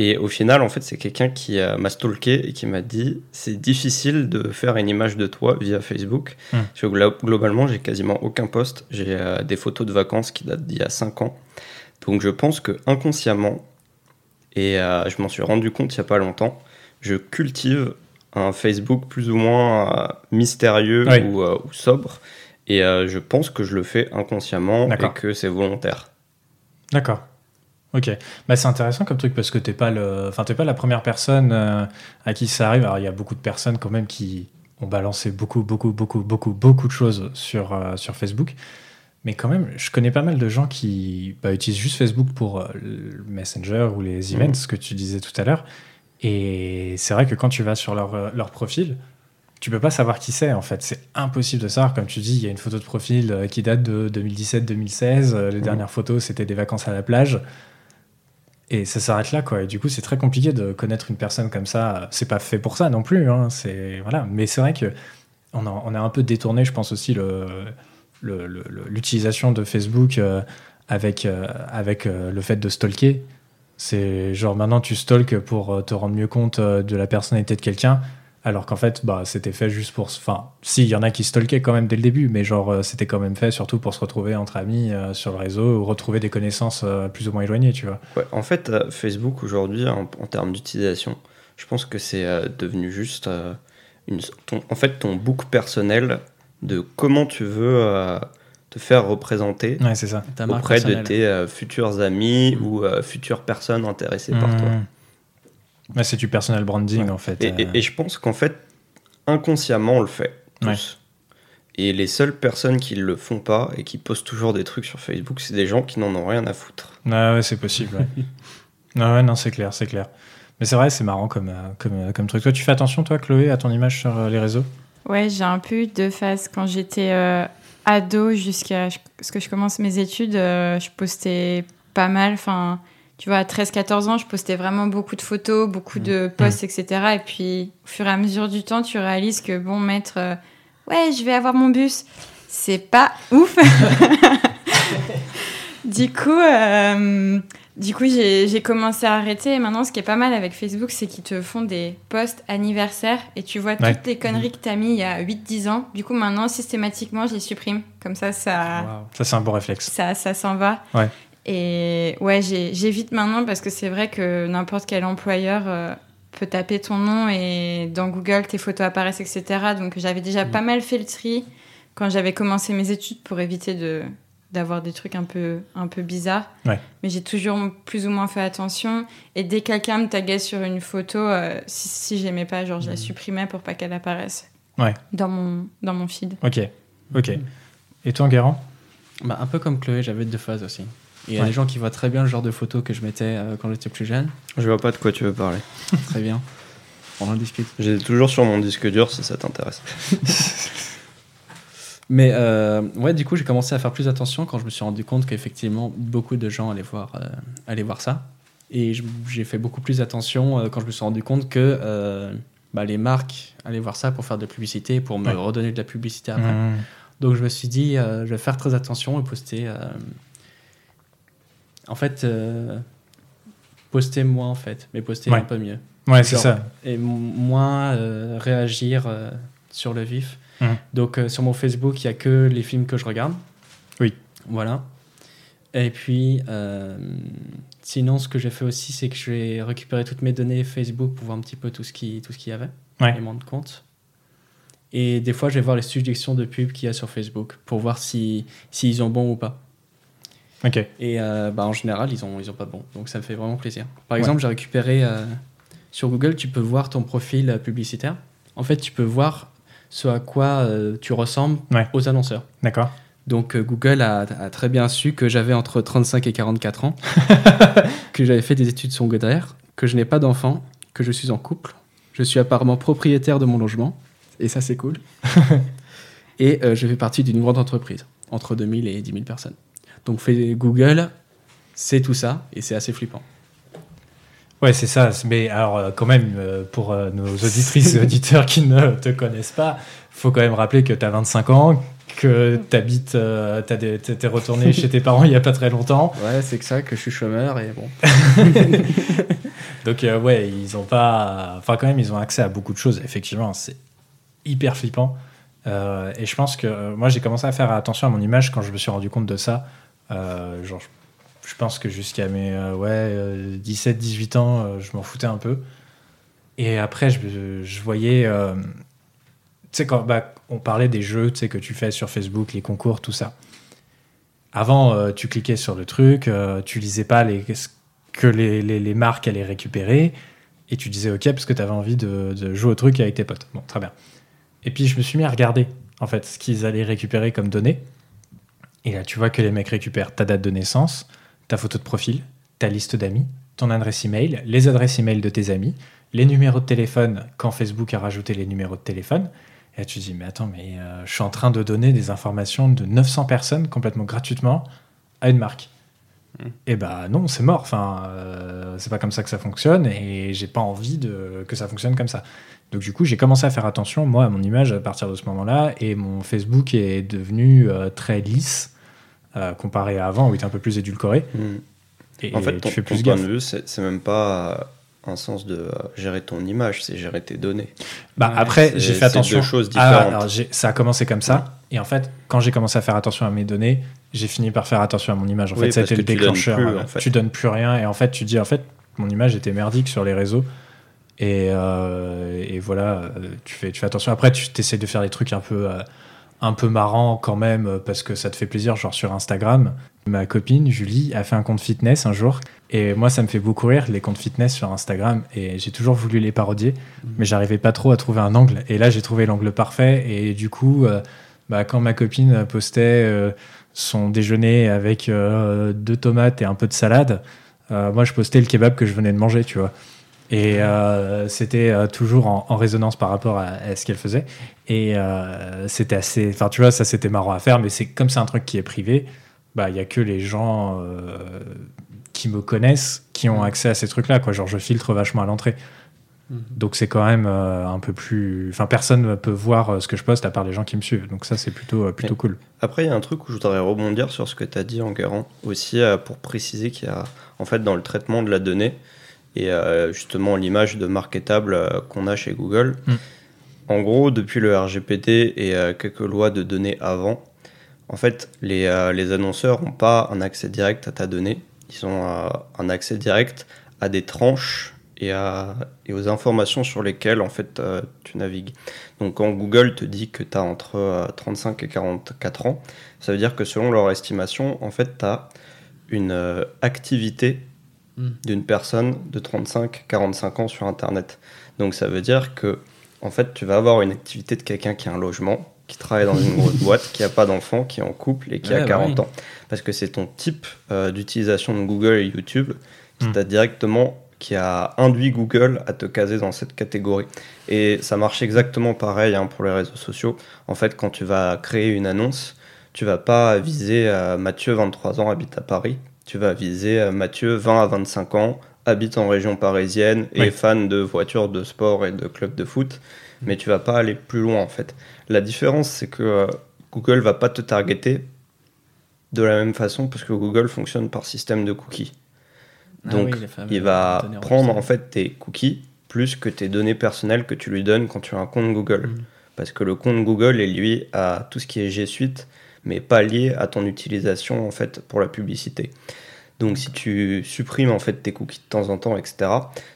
Et au final, en fait, c'est quelqu'un qui euh, m'a stalké et qui m'a dit c'est difficile de faire une image de toi via Facebook. Hmm. Parce que glo- globalement, j'ai quasiment aucun post. J'ai euh, des photos de vacances qui datent d'il y a 5 ans. Donc je pense que inconsciemment, et euh, je m'en suis rendu compte il n'y a pas longtemps, je cultive un Facebook plus ou moins euh, mystérieux Oui. ou, euh, ou sobre. Et je pense que je le fais inconsciemment et que c'est volontaire. D'accord. Ok. Bah, c'est intéressant comme truc parce que t'es pas le, enfin t'es pas la première personne à qui ça arrive. Alors il y a beaucoup de personnes quand même qui ont balancé beaucoup, beaucoup, beaucoup, beaucoup, beaucoup de choses sur sur Facebook. Mais quand même, je connais pas mal de gens qui bah, utilisent juste Facebook pour euh, le Messenger ou les events, Mhm. ce que tu disais tout à l'heure. Et c'est vrai que quand tu vas sur leur, euh, leur profil, tu peux pas savoir qui c'est en fait. C'est impossible de savoir. Comme tu dis, il y a une photo de profil euh, qui date de 2017-2016. Euh, Les Mhm. dernières photos, c'était des vacances à la plage. Et ça s'arrête là, quoi. Et du coup, c'est très compliqué de connaître une personne comme ça. C'est pas fait pour ça non plus. Hein. C'est voilà. Mais c'est vrai que on a, on a un peu détourné, je pense aussi le- l'utilisation de Facebook euh, avec euh, avec euh, le fait de stalker. C'est genre maintenant tu stalks pour te rendre mieux compte de la personnalité de quelqu'un, alors qu'en fait bah c'était fait juste pour. Enfin, si il y en a qui stalkaient quand même dès le début, mais genre c'était quand même fait surtout pour se retrouver entre amis sur le réseau ou retrouver des connaissances plus ou moins éloignées, tu vois. Ouais, en fait, Facebook aujourd'hui, en, termes d'utilisation, Je pense que c'est devenu juste une, en fait ton book personnel de comment tu veux euh, te faire représenter Ouais, c'est ça. Ta marque auprès de tes euh, futurs amis Mm. ou euh, futures personnes intéressées par toi. Ouais, c'est du personal branding Ouais. en fait. Et, et- et je pense qu'en fait, inconsciemment, on le fait tous. Ouais. Et les seules personnes qui le font pas et qui postent toujours des trucs sur Facebook, c'est des gens qui n'en ont rien à foutre. Ouais, c'est possible. Ouais. non, ouais, non, c'est clair, c'est clair. Mais c'est vrai, c'est marrant comme, comme, comme truc. Toi, tu fais attention, toi, Chloé, à ton image sur les réseaux? Ouais, j'ai un peu eu deux phases. Quand j'étais euh, ado jusqu'à ce que je commence mes études, euh, je postais pas mal. Enfin, tu vois, à 13-14 ans, je postais vraiment beaucoup de photos, beaucoup de posts, etc. Et puis, au fur et à mesure du temps, tu réalises que, bon, mettre euh, ouais, je vais avoir mon bus, c'est pas ouf. du coup, du coup j'ai commencé à arrêter. Et maintenant, ce qui est pas mal avec Facebook, c'est qu'ils te font des posts anniversaires et tu vois Ouais. toutes les conneries que t'as mis il y a 8-10 ans. Du coup, maintenant, systématiquement, je les supprime. Comme ça, ça. Ça, c'est un bon réflexe. ça, ça s'en va. Ouais. Et ouais, j'évite maintenant parce que c'est vrai que n'importe quel employeur euh, peut taper ton nom et dans Google, tes photos apparaissent, etc. Donc j'avais déjà Mm. pas mal fait le tri quand j'avais commencé mes études pour éviter de d'avoir des trucs un peu un peu bizarres. Ouais. Mais j'ai toujours plus ou moins fait attention. Et dès que quelqu'un me taguait sur une photo, euh, si, si j'aimais pas, genre je la supprimais pour pas qu'elle apparaisse. Ouais. Dans mon dans mon feed. Ok, ok. Et toi, Guérand Bah, un peu comme Chloé, j'avais deux phases aussi. Il y a Ouais. des gens qui voient très bien le genre de photos que je mettais euh, quand j'étais plus jeune. Je vois pas de quoi tu veux parler. Très bien. On en discute. J'ai toujours sur mon disque dur si ça t'intéresse. Mais euh, ouais, du coup, j'ai commencé à faire plus attention quand je me suis rendu compte qu'effectivement, beaucoup de gens allaient voir, euh, allaient voir ça. Et j'ai fait beaucoup plus attention euh, quand je me suis rendu compte que euh, bah, les marques allaient voir ça pour faire de la publicité, pour me Ouais. redonner de la publicité après. Mmh. Donc je me suis dit, je vais faire très attention et poster. En fait, poster moins en fait, mais poster Ouais. un peu mieux. Ouais, c'est ça. Et moins réagir sur le vif. Mhm. Donc euh, sur mon Facebook, il n'y a que les films que je regarde. Oui. Voilà. Et puis, euh, sinon, ce que j'ai fait aussi, c'est que j'ai récupéré toutes mes données Facebook pour voir un petit peu tout ce qu'il y avait, Ouais. les de compte. Et des fois, je vais voir les suggestions de pubs qu'il y a sur Facebook pour voir si s'ils ont bon ou pas. Ok. Et euh, bah, en général, ils ont, ils ont pas bon. Donc ça me fait vraiment plaisir. Par Ouais. exemple, j'ai récupéré euh, sur Google, tu peux voir ton profil publicitaire. En fait, tu peux voir ce à quoi euh, tu ressembles Ouais. aux annonceurs. D'accord. Donc euh, Google a, a très bien su que j'avais entre 35 et 44 ans, que j'avais fait des études secondaires, que je n'ai pas d'enfant, que je suis en couple, je suis apparemment propriétaire de mon logement, et ça c'est cool. et euh, je fais partie d'une grande entreprise, entre 2000 et 10 000 personnes. Donc fait, Google, c'est tout ça, et c'est assez flippant. Ouais, c'est ça. Mais alors, euh, quand même, euh, pour euh, nos auditrices et auditeurs qui ne te connaissent pas, faut quand même rappeler que tu as 25 ans, que tu habites, t'es retourné chez tes parents il y a pas très longtemps. Ouais, c'est que ça, que je suis chômeur, et bon. Donc, euh, ouais, ils ont pas. Enfin, quand même, ils ont accès à beaucoup de choses. Effectivement, c'est hyper flippant. Euh, et je pense que euh, moi, j'ai commencé à faire attention à mon image quand je me suis rendu compte de ça. Euh, genre, je, pense que jusqu'à mes euh, ouais, 17-18 ans, euh, je m'en foutais un peu. Et après, je, je voyais. euh, tu sais, quand bah, on parlait des jeux que tu fais sur Facebook, les concours, tout ça. Avant, euh, tu cliquais sur le truc, euh, tu lisais pas les, que les, les, les marques allaient récupérer, et tu disais OK parce que tu avais envie de, de jouer au truc avec tes potes. Bon, très bien. Et puis, je me suis mis à regarder, en fait, ce qu'ils allaient récupérer comme données. Et là, tu vois que les mecs récupèrent ta date de naissance, ta photo de profil, ta liste d'amis, ton adresse email, les adresses email de tes amis, les numéros de téléphone quand Facebook a rajouté les numéros de téléphone. Et là, tu te dis, mais attends, mais euh, je suis en train de donner des informations de 900 personnes complètement gratuitement à une marque. Mm. Et bah non, c'est mort. Enfin, euh, c'est pas comme ça que ça fonctionne et j'ai pas envie de, que ça fonctionne comme ça. Donc du coup, j'ai commencé à faire attention, moi, à mon image à partir de ce moment-là et mon Facebook est devenu euh, très lisse euh, comparé à avant où il était un peu plus édulcoré. Et, en fait, et ton, tu fais ton plus point gaffe. de vue, c'est c'est même pas un sens de euh, gérer ton image, c'est gérer tes données. Bah, Ouais, après, j'ai fait c'est attention. deux choses Ah, différentes. alors, j'ai- ça a commencé comme ça. Et en fait, quand j'ai commencé à faire attention à mes données, j'ai fini par faire attention à mon image. En Oui, fait, ça a été le donnes déclencheur. plus, ouais. en fait. Tu donnes plus rien. Et en fait, tu dis, en fait, mon image était merdique sur les réseaux. Et, euh, et voilà, tu fais, tu fais attention. Après, tu essaies de faire des trucs un peu, euh, un peu marrants quand même, euh, parce que ça te fait plaisir, genre sur Instagram. Ma copine, Julie, a fait un compte fitness un jour. Et moi, ça me fait beaucoup rire, les comptes fitness sur Instagram. Et j'ai toujours voulu les parodier, mais j'arrivais pas trop à trouver un angle. Et là, j'ai trouvé l'angle parfait. Et du coup, euh, bah, quand ma copine postait euh, son déjeuner avec euh, deux tomates et un peu de salade, moi, je postais le kebab que je venais de manger, tu vois. Et euh, c'était euh, toujours en, en résonance par rapport à, à ce qu'elle faisait. Et euh, c'était assez. Enfin, tu vois, ça c'était marrant à faire, mais c'est comme c'est un truc qui est privé, bah, il y a que les gens qui me connaissent qui ont accès à ces trucs-là, quoi. Genre, je filtre vachement à l'entrée. Donc c'est quand même un peu plus. Enfin, personne ne peut voir ce que je poste à part les gens qui me suivent. Donc ça, c'est plutôt, plutôt Mais- cool. Après, il y a un truc où je voudrais rebondir sur ce que tu as dit, Enguerrand, aussi euh, pour préciser qu'il y a, en fait, dans le traitement de la donnée, et euh, justement l'image de marketable euh, qu'on a chez Google, Mm. en gros, depuis le RGPD et euh, quelques lois de données avant, en fait, les, les annonceurs n'ont pas un accès direct à ta donnée, ils ont un accès direct à des tranches et, à, et aux informations sur lesquelles en fait euh, tu navigues. Donc quand Google te dit que tu as entre euh, 35 et 44 ans, ça veut dire que selon leur estimation, en fait, tu as une euh, activité Mm. d'une personne de 35-45 ans sur Internet. Donc ça veut dire que en fait, tu vas avoir une activité de quelqu'un qui a un logement, qui travaille dans une grosse boîte, qui n'a pas d'enfant, qui est en couple et qui Ouais, a bah 40 oui. ans. Parce que c'est ton type euh, d'utilisation de Google et YouTube qui Mm. t'a directement qui a induit Google à te caser dans cette catégorie. Et ça marche exactement pareil hein, pour les réseaux sociaux. En fait, quand tu vas créer une annonce, tu vas pas viser euh, Mathieu, 23 ans, habite à Paris. Tu vas viser euh, Mathieu, 20 à 25 ans, habite en région parisienne et Oui. fan de voitures, de sport et de clubs de foot. Mais tu vas pas aller plus loin en fait. La différence, c'est que euh, Google va pas te targeter de la même façon parce que Google fonctionne par système de cookies. Ah Donc, oui, il va prendre en fait tes cookies plus que tes données personnelles que tu lui donnes quand tu as un compte Google. Mhm. Parce que le compte Google est lié à tout ce qui est G Suite, mais pas lié à ton utilisation en fait pour la publicité. Donc si tu supprimes en fait tes cookies de temps en temps, etc.,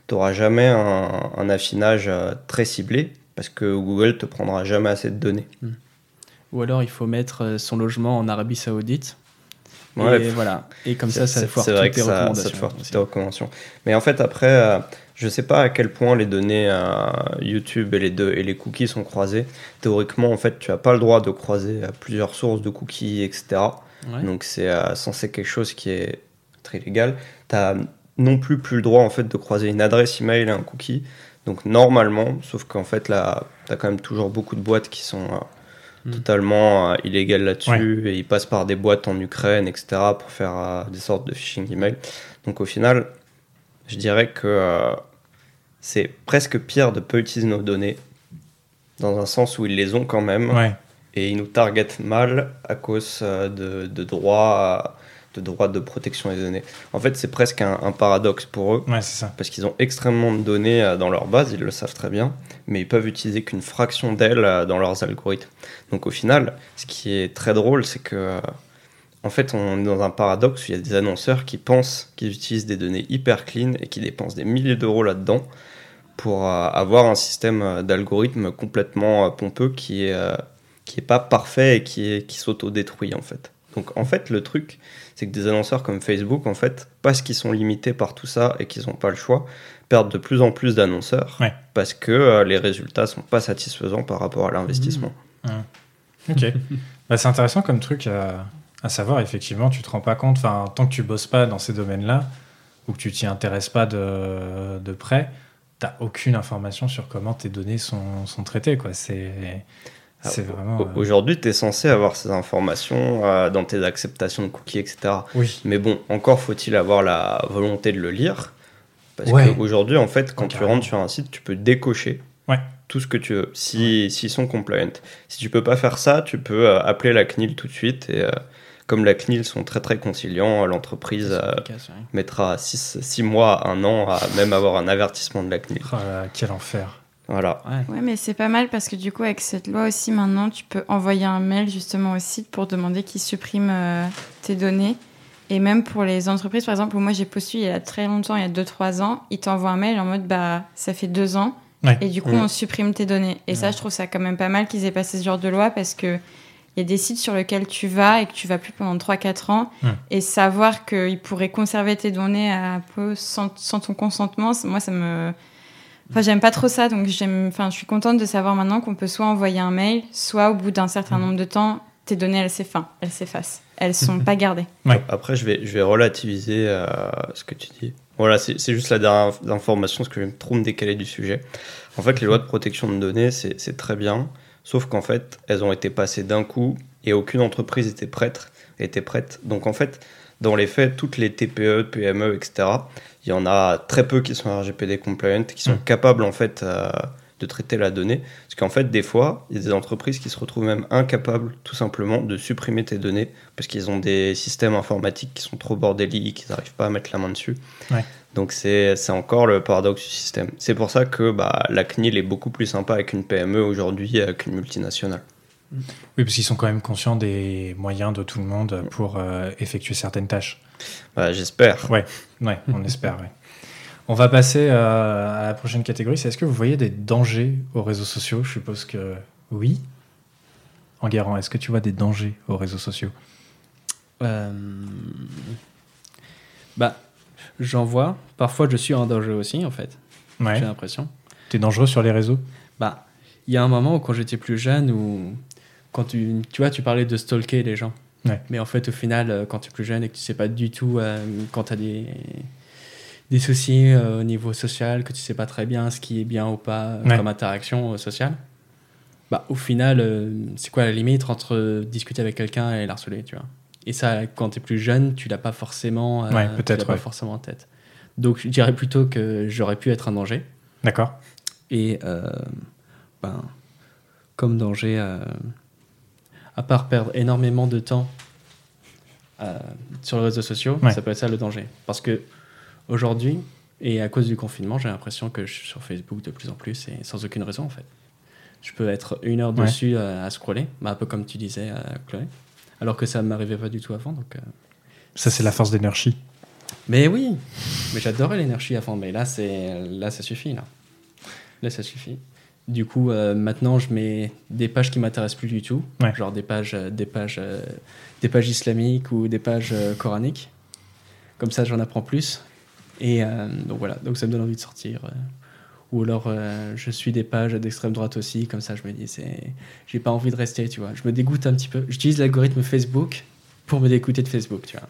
tu n'auras jamais un, un affinage euh, très ciblé parce que Google te prendra jamais assez de données. Ou alors il faut mettre euh, son logement en Arabie Saoudite. Ouais, et pff, voilà. Et comme ça, ça foire toutes tes te toutes tes recommandations. Mais en fait, après, je sais pas à quel point les données YouTube et les, deux, et les cookies sont croisés. Théoriquement, en fait, tu n'as pas le droit de croiser plusieurs sources de cookies, etc. Ouais. Donc, c'est euh, censé quelque chose qui est très légal. Tu n'as non plus plus le droit en fait, de croiser une adresse email et un cookie. Donc, normalement, sauf qu'en fait, là, tu as quand même toujours beaucoup de boîtes qui sont. euh, Mm. totalement euh, illégales là-dessus et ils passent par des boîtes en Ukraine, etc. pour faire euh, des sortes de phishing email. Donc au final, je dirais que c'est presque pire de pas utiliser nos données dans un sens où ils les ont quand même Ouais. et ils nous targetent mal à cause euh, de, de droits de droits de protection des données. En fait, c'est presque un, un paradoxe pour eux Ouais, c'est ça. parce qu'ils ont extrêmement de données euh, dans leur base, ils le savent très bien, mais ils peuvent utiliser qu'une fraction d'elles euh, dans leurs algorithmes. Donc au final, ce qui est très drôle, c'est que en fait, on est dans un paradoxe où il y a des annonceurs qui pensent qu'ils utilisent des données hyper clean et qui dépensent des milliers d'euros là-dedans pour euh, avoir un système euh, d'algorithme complètement euh, pompeux qui est qui est pas parfait et qui est qui s'auto-détruit en fait. Donc en fait, le truc, c'est que des annonceurs comme Facebook, en fait, parce qu'ils sont limités par tout ça et qu'ils n'ont pas le choix, perdent de plus en plus d'annonceurs Ouais. parce que les résultats sont pas satisfaisants par rapport à l'investissement. Ok. Bah, c'est intéressant comme truc à, à savoir, effectivement, tu te rends pas compte, enfin, tant que tu bosses pas dans ces domaines-là, ou que tu t'y intéresses pas de, de près, t'as aucune information sur comment tes données sont, sont traitées, quoi. C'est, Ah, euh, Aujourd'hui, tu es censé avoir ces informations euh, dans tes acceptations de cookies, etc. Oui. Mais bon, encore faut-il avoir la volonté de le lire. Parce Ouais. qu'aujourd'hui, en fait, quand Ouais, tu rentres sur un site, tu peux décocher Ouais. tout ce que tu veux, si- s'ils sont compliant. Si tu peux pas faire ça, tu peux euh, appeler la CNIL tout de suite. Et euh, comme la CNIL sont très très conciliants, l'entreprise euh, ouais. mettra 6 mois, 1 an à même avoir un avertissement de la CNIL. Oh là quel enfer. Voilà. Ouais. Ouais, mais c'est pas mal parce que du coup, avec cette loi aussi, maintenant, tu peux envoyer un mail justement au site pour demander qu'ils suppriment euh, tes données. Et même pour les entreprises, par exemple, où moi j'ai postulé il y a très longtemps, il y a 2-3 ans, ils t'envoient un mail en mode bah ça fait deux ans Ouais. et du coup Ouais. on supprime tes données. Et ça, je trouve ça quand même pas mal qu'ils aient passé ce genre de loi parce que il y a des sites sur lesquels tu vas et que tu vas plus pendant 3-4 ans Ouais. et savoir qu'ils pourraient conserver tes données un peu sans, sans ton consentement, moi ça me. Enfin, j'aime pas trop ça, donc j'aime. Enfin, je suis contente de savoir maintenant qu'on peut soit envoyer un mail, soit au bout d'un certain nombre de temps, tes données elles s'effacent. Elles s'effacent. Elles sont pas gardées. Après, je vais, je vais relativiser euh, ce que tu dis. Voilà, c'est c'est juste la dernière information, parce que je vais trop me décaler du sujet. En fait, les lois de protection de données, c'est c'est très bien, sauf qu'en fait, elles ont été passées d'un coup et aucune entreprise était prête. Était prête. Donc, en fait, dans les faits, toutes les TPE, PME, etc., il y en a très peu qui sont RGPD compliant, qui sont Mm. capables, en fait, euh, de traiter la donnée. Parce qu'en fait, des fois, il y a des entreprises qui se retrouvent même incapables, tout simplement, de supprimer tes données parce qu'ils ont des systèmes informatiques qui sont trop bordéliques, ils n'arrivent pas à mettre la main dessus. Ouais. Donc c'est encore le paradoxe du système. C'est pour ça que bah, la CNIL est beaucoup plus sympa avec une PME aujourd'hui euh, qu'une multinationale. Oui, parce qu'ils sont quand même conscients des moyens de tout le monde pour euh, effectuer certaines tâches. Bah, J'espère. Ouais, ouais, on espère. ouais. On va passer euh, à la prochaine catégorie. C'est est-ce que vous voyez des dangers aux réseaux sociaux? Je suppose que oui. Enguerrand, est-ce que tu vois des dangers aux réseaux sociaux? Euh, Bah, j'en vois. Parfois, je suis en danger aussi, en fait. Ouais. J'ai l'impression. T'es dangereux sur les réseaux? Bah, il y a un moment où quand j'étais plus jeune, où quand tu, tu vois, tu parlais de stalker les gens. Ouais. Mais en fait, au final, euh, quand tu es plus jeune et que tu sais pas du tout, euh, quand tu as des, des soucis euh, au niveau social, que tu sais pas très bien ce qui est bien ou pas euh, Ouais. comme interaction euh, sociale, bah, au final, c'est quoi la limite entre discuter avec quelqu'un et l'harceler, tu vois? Et ça, quand tu es plus jeune, tu l'as pas forcément, Ouais, tu l'as pas forcément en tête. Donc, je dirais plutôt que j'aurais pu être un danger. D'accord. Et euh, ben, comme danger, euh, à part perdre énormément de temps euh, sur les réseaux sociaux, Ouais. ça peut être ça le danger. Parce que aujourd'hui, et à cause du confinement, j'ai l'impression que je suis sur Facebook de plus en plus et sans aucune raison en fait. Je peux être une heure Ouais. dessus euh, à scroller, bah, un peu comme tu disais, euh, Chloé. Alors que ça ne m'arrivait pas du tout avant. Donc, euh, Ça, c'est la force d'énergie. mais oui, mais j'adorais l'énergie avant, mais là, c'est là ça suffit là. Là, ça suffit. Du coup, euh, maintenant, je mets des pages qui m'intéressent plus du tout, Ouais. genre des pages, des pages, euh, des pages islamiques ou des pages coraniques. Comme ça, j'en apprends plus. Et euh, donc voilà, donc ça me donne envie de sortir. euh. Ou alors, euh, je suis des pages d'extrême droite aussi, comme ça, je me dis, c'est, j'ai pas envie de rester, tu vois. Je me dégoûte un petit peu. J'utilise l'algorithme Facebook pour me dégoûter de Facebook, tu vois,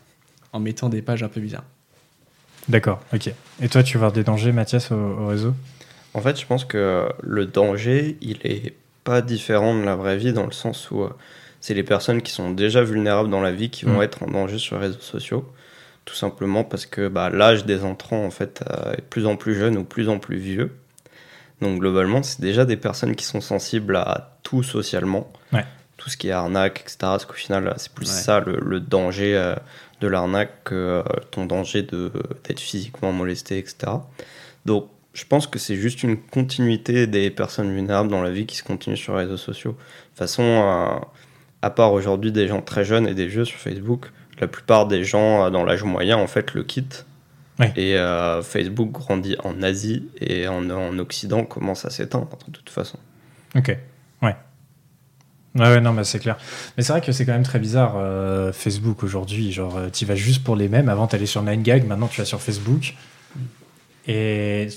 en mettant des pages un peu bizarres. D'accord, ok. Et toi, tu vois des dangers, Mathias, au, au réseau? En fait, je pense que le danger, il est pas différent de la vraie vie dans le sens où euh, c'est les personnes qui sont déjà vulnérables dans la vie qui vont Mm. être en danger sur les réseaux sociaux. Tout simplement parce que bah, l'âge des entrants en fait euh, est de plus en plus jeune ou plus en plus vieux. Donc globalement, c'est déjà des personnes qui sont sensibles à tout socialement. Ouais. Tout ce qui est arnaque, etc. Parce qu'au final, c'est plus Ouais. ça le, le danger euh, de l'arnaque que euh, ton danger de- d'être physiquement molesté, etc. Donc je pense que c'est juste une continuité des personnes vulnérables dans la vie qui se continue sur les réseaux sociaux. De toute façon, euh, à part aujourd'hui des gens très jeunes et des vieux sur Facebook, la plupart des gens euh, dans l'âge moyen en fait le quittent. Ouais. Et euh, Facebook grandit en Asie et en, en Occident commence à s'éteindre de toute façon. Ok, ouais. Ouais, ouais, non, mais c'est clair. Mais c'est vrai que c'est quand même très bizarre, euh, Facebook aujourd'hui. Genre, euh, tu vas juste pour les mêmes. Avant, tu allais sur 9gag, maintenant, tu vas sur Facebook. Et.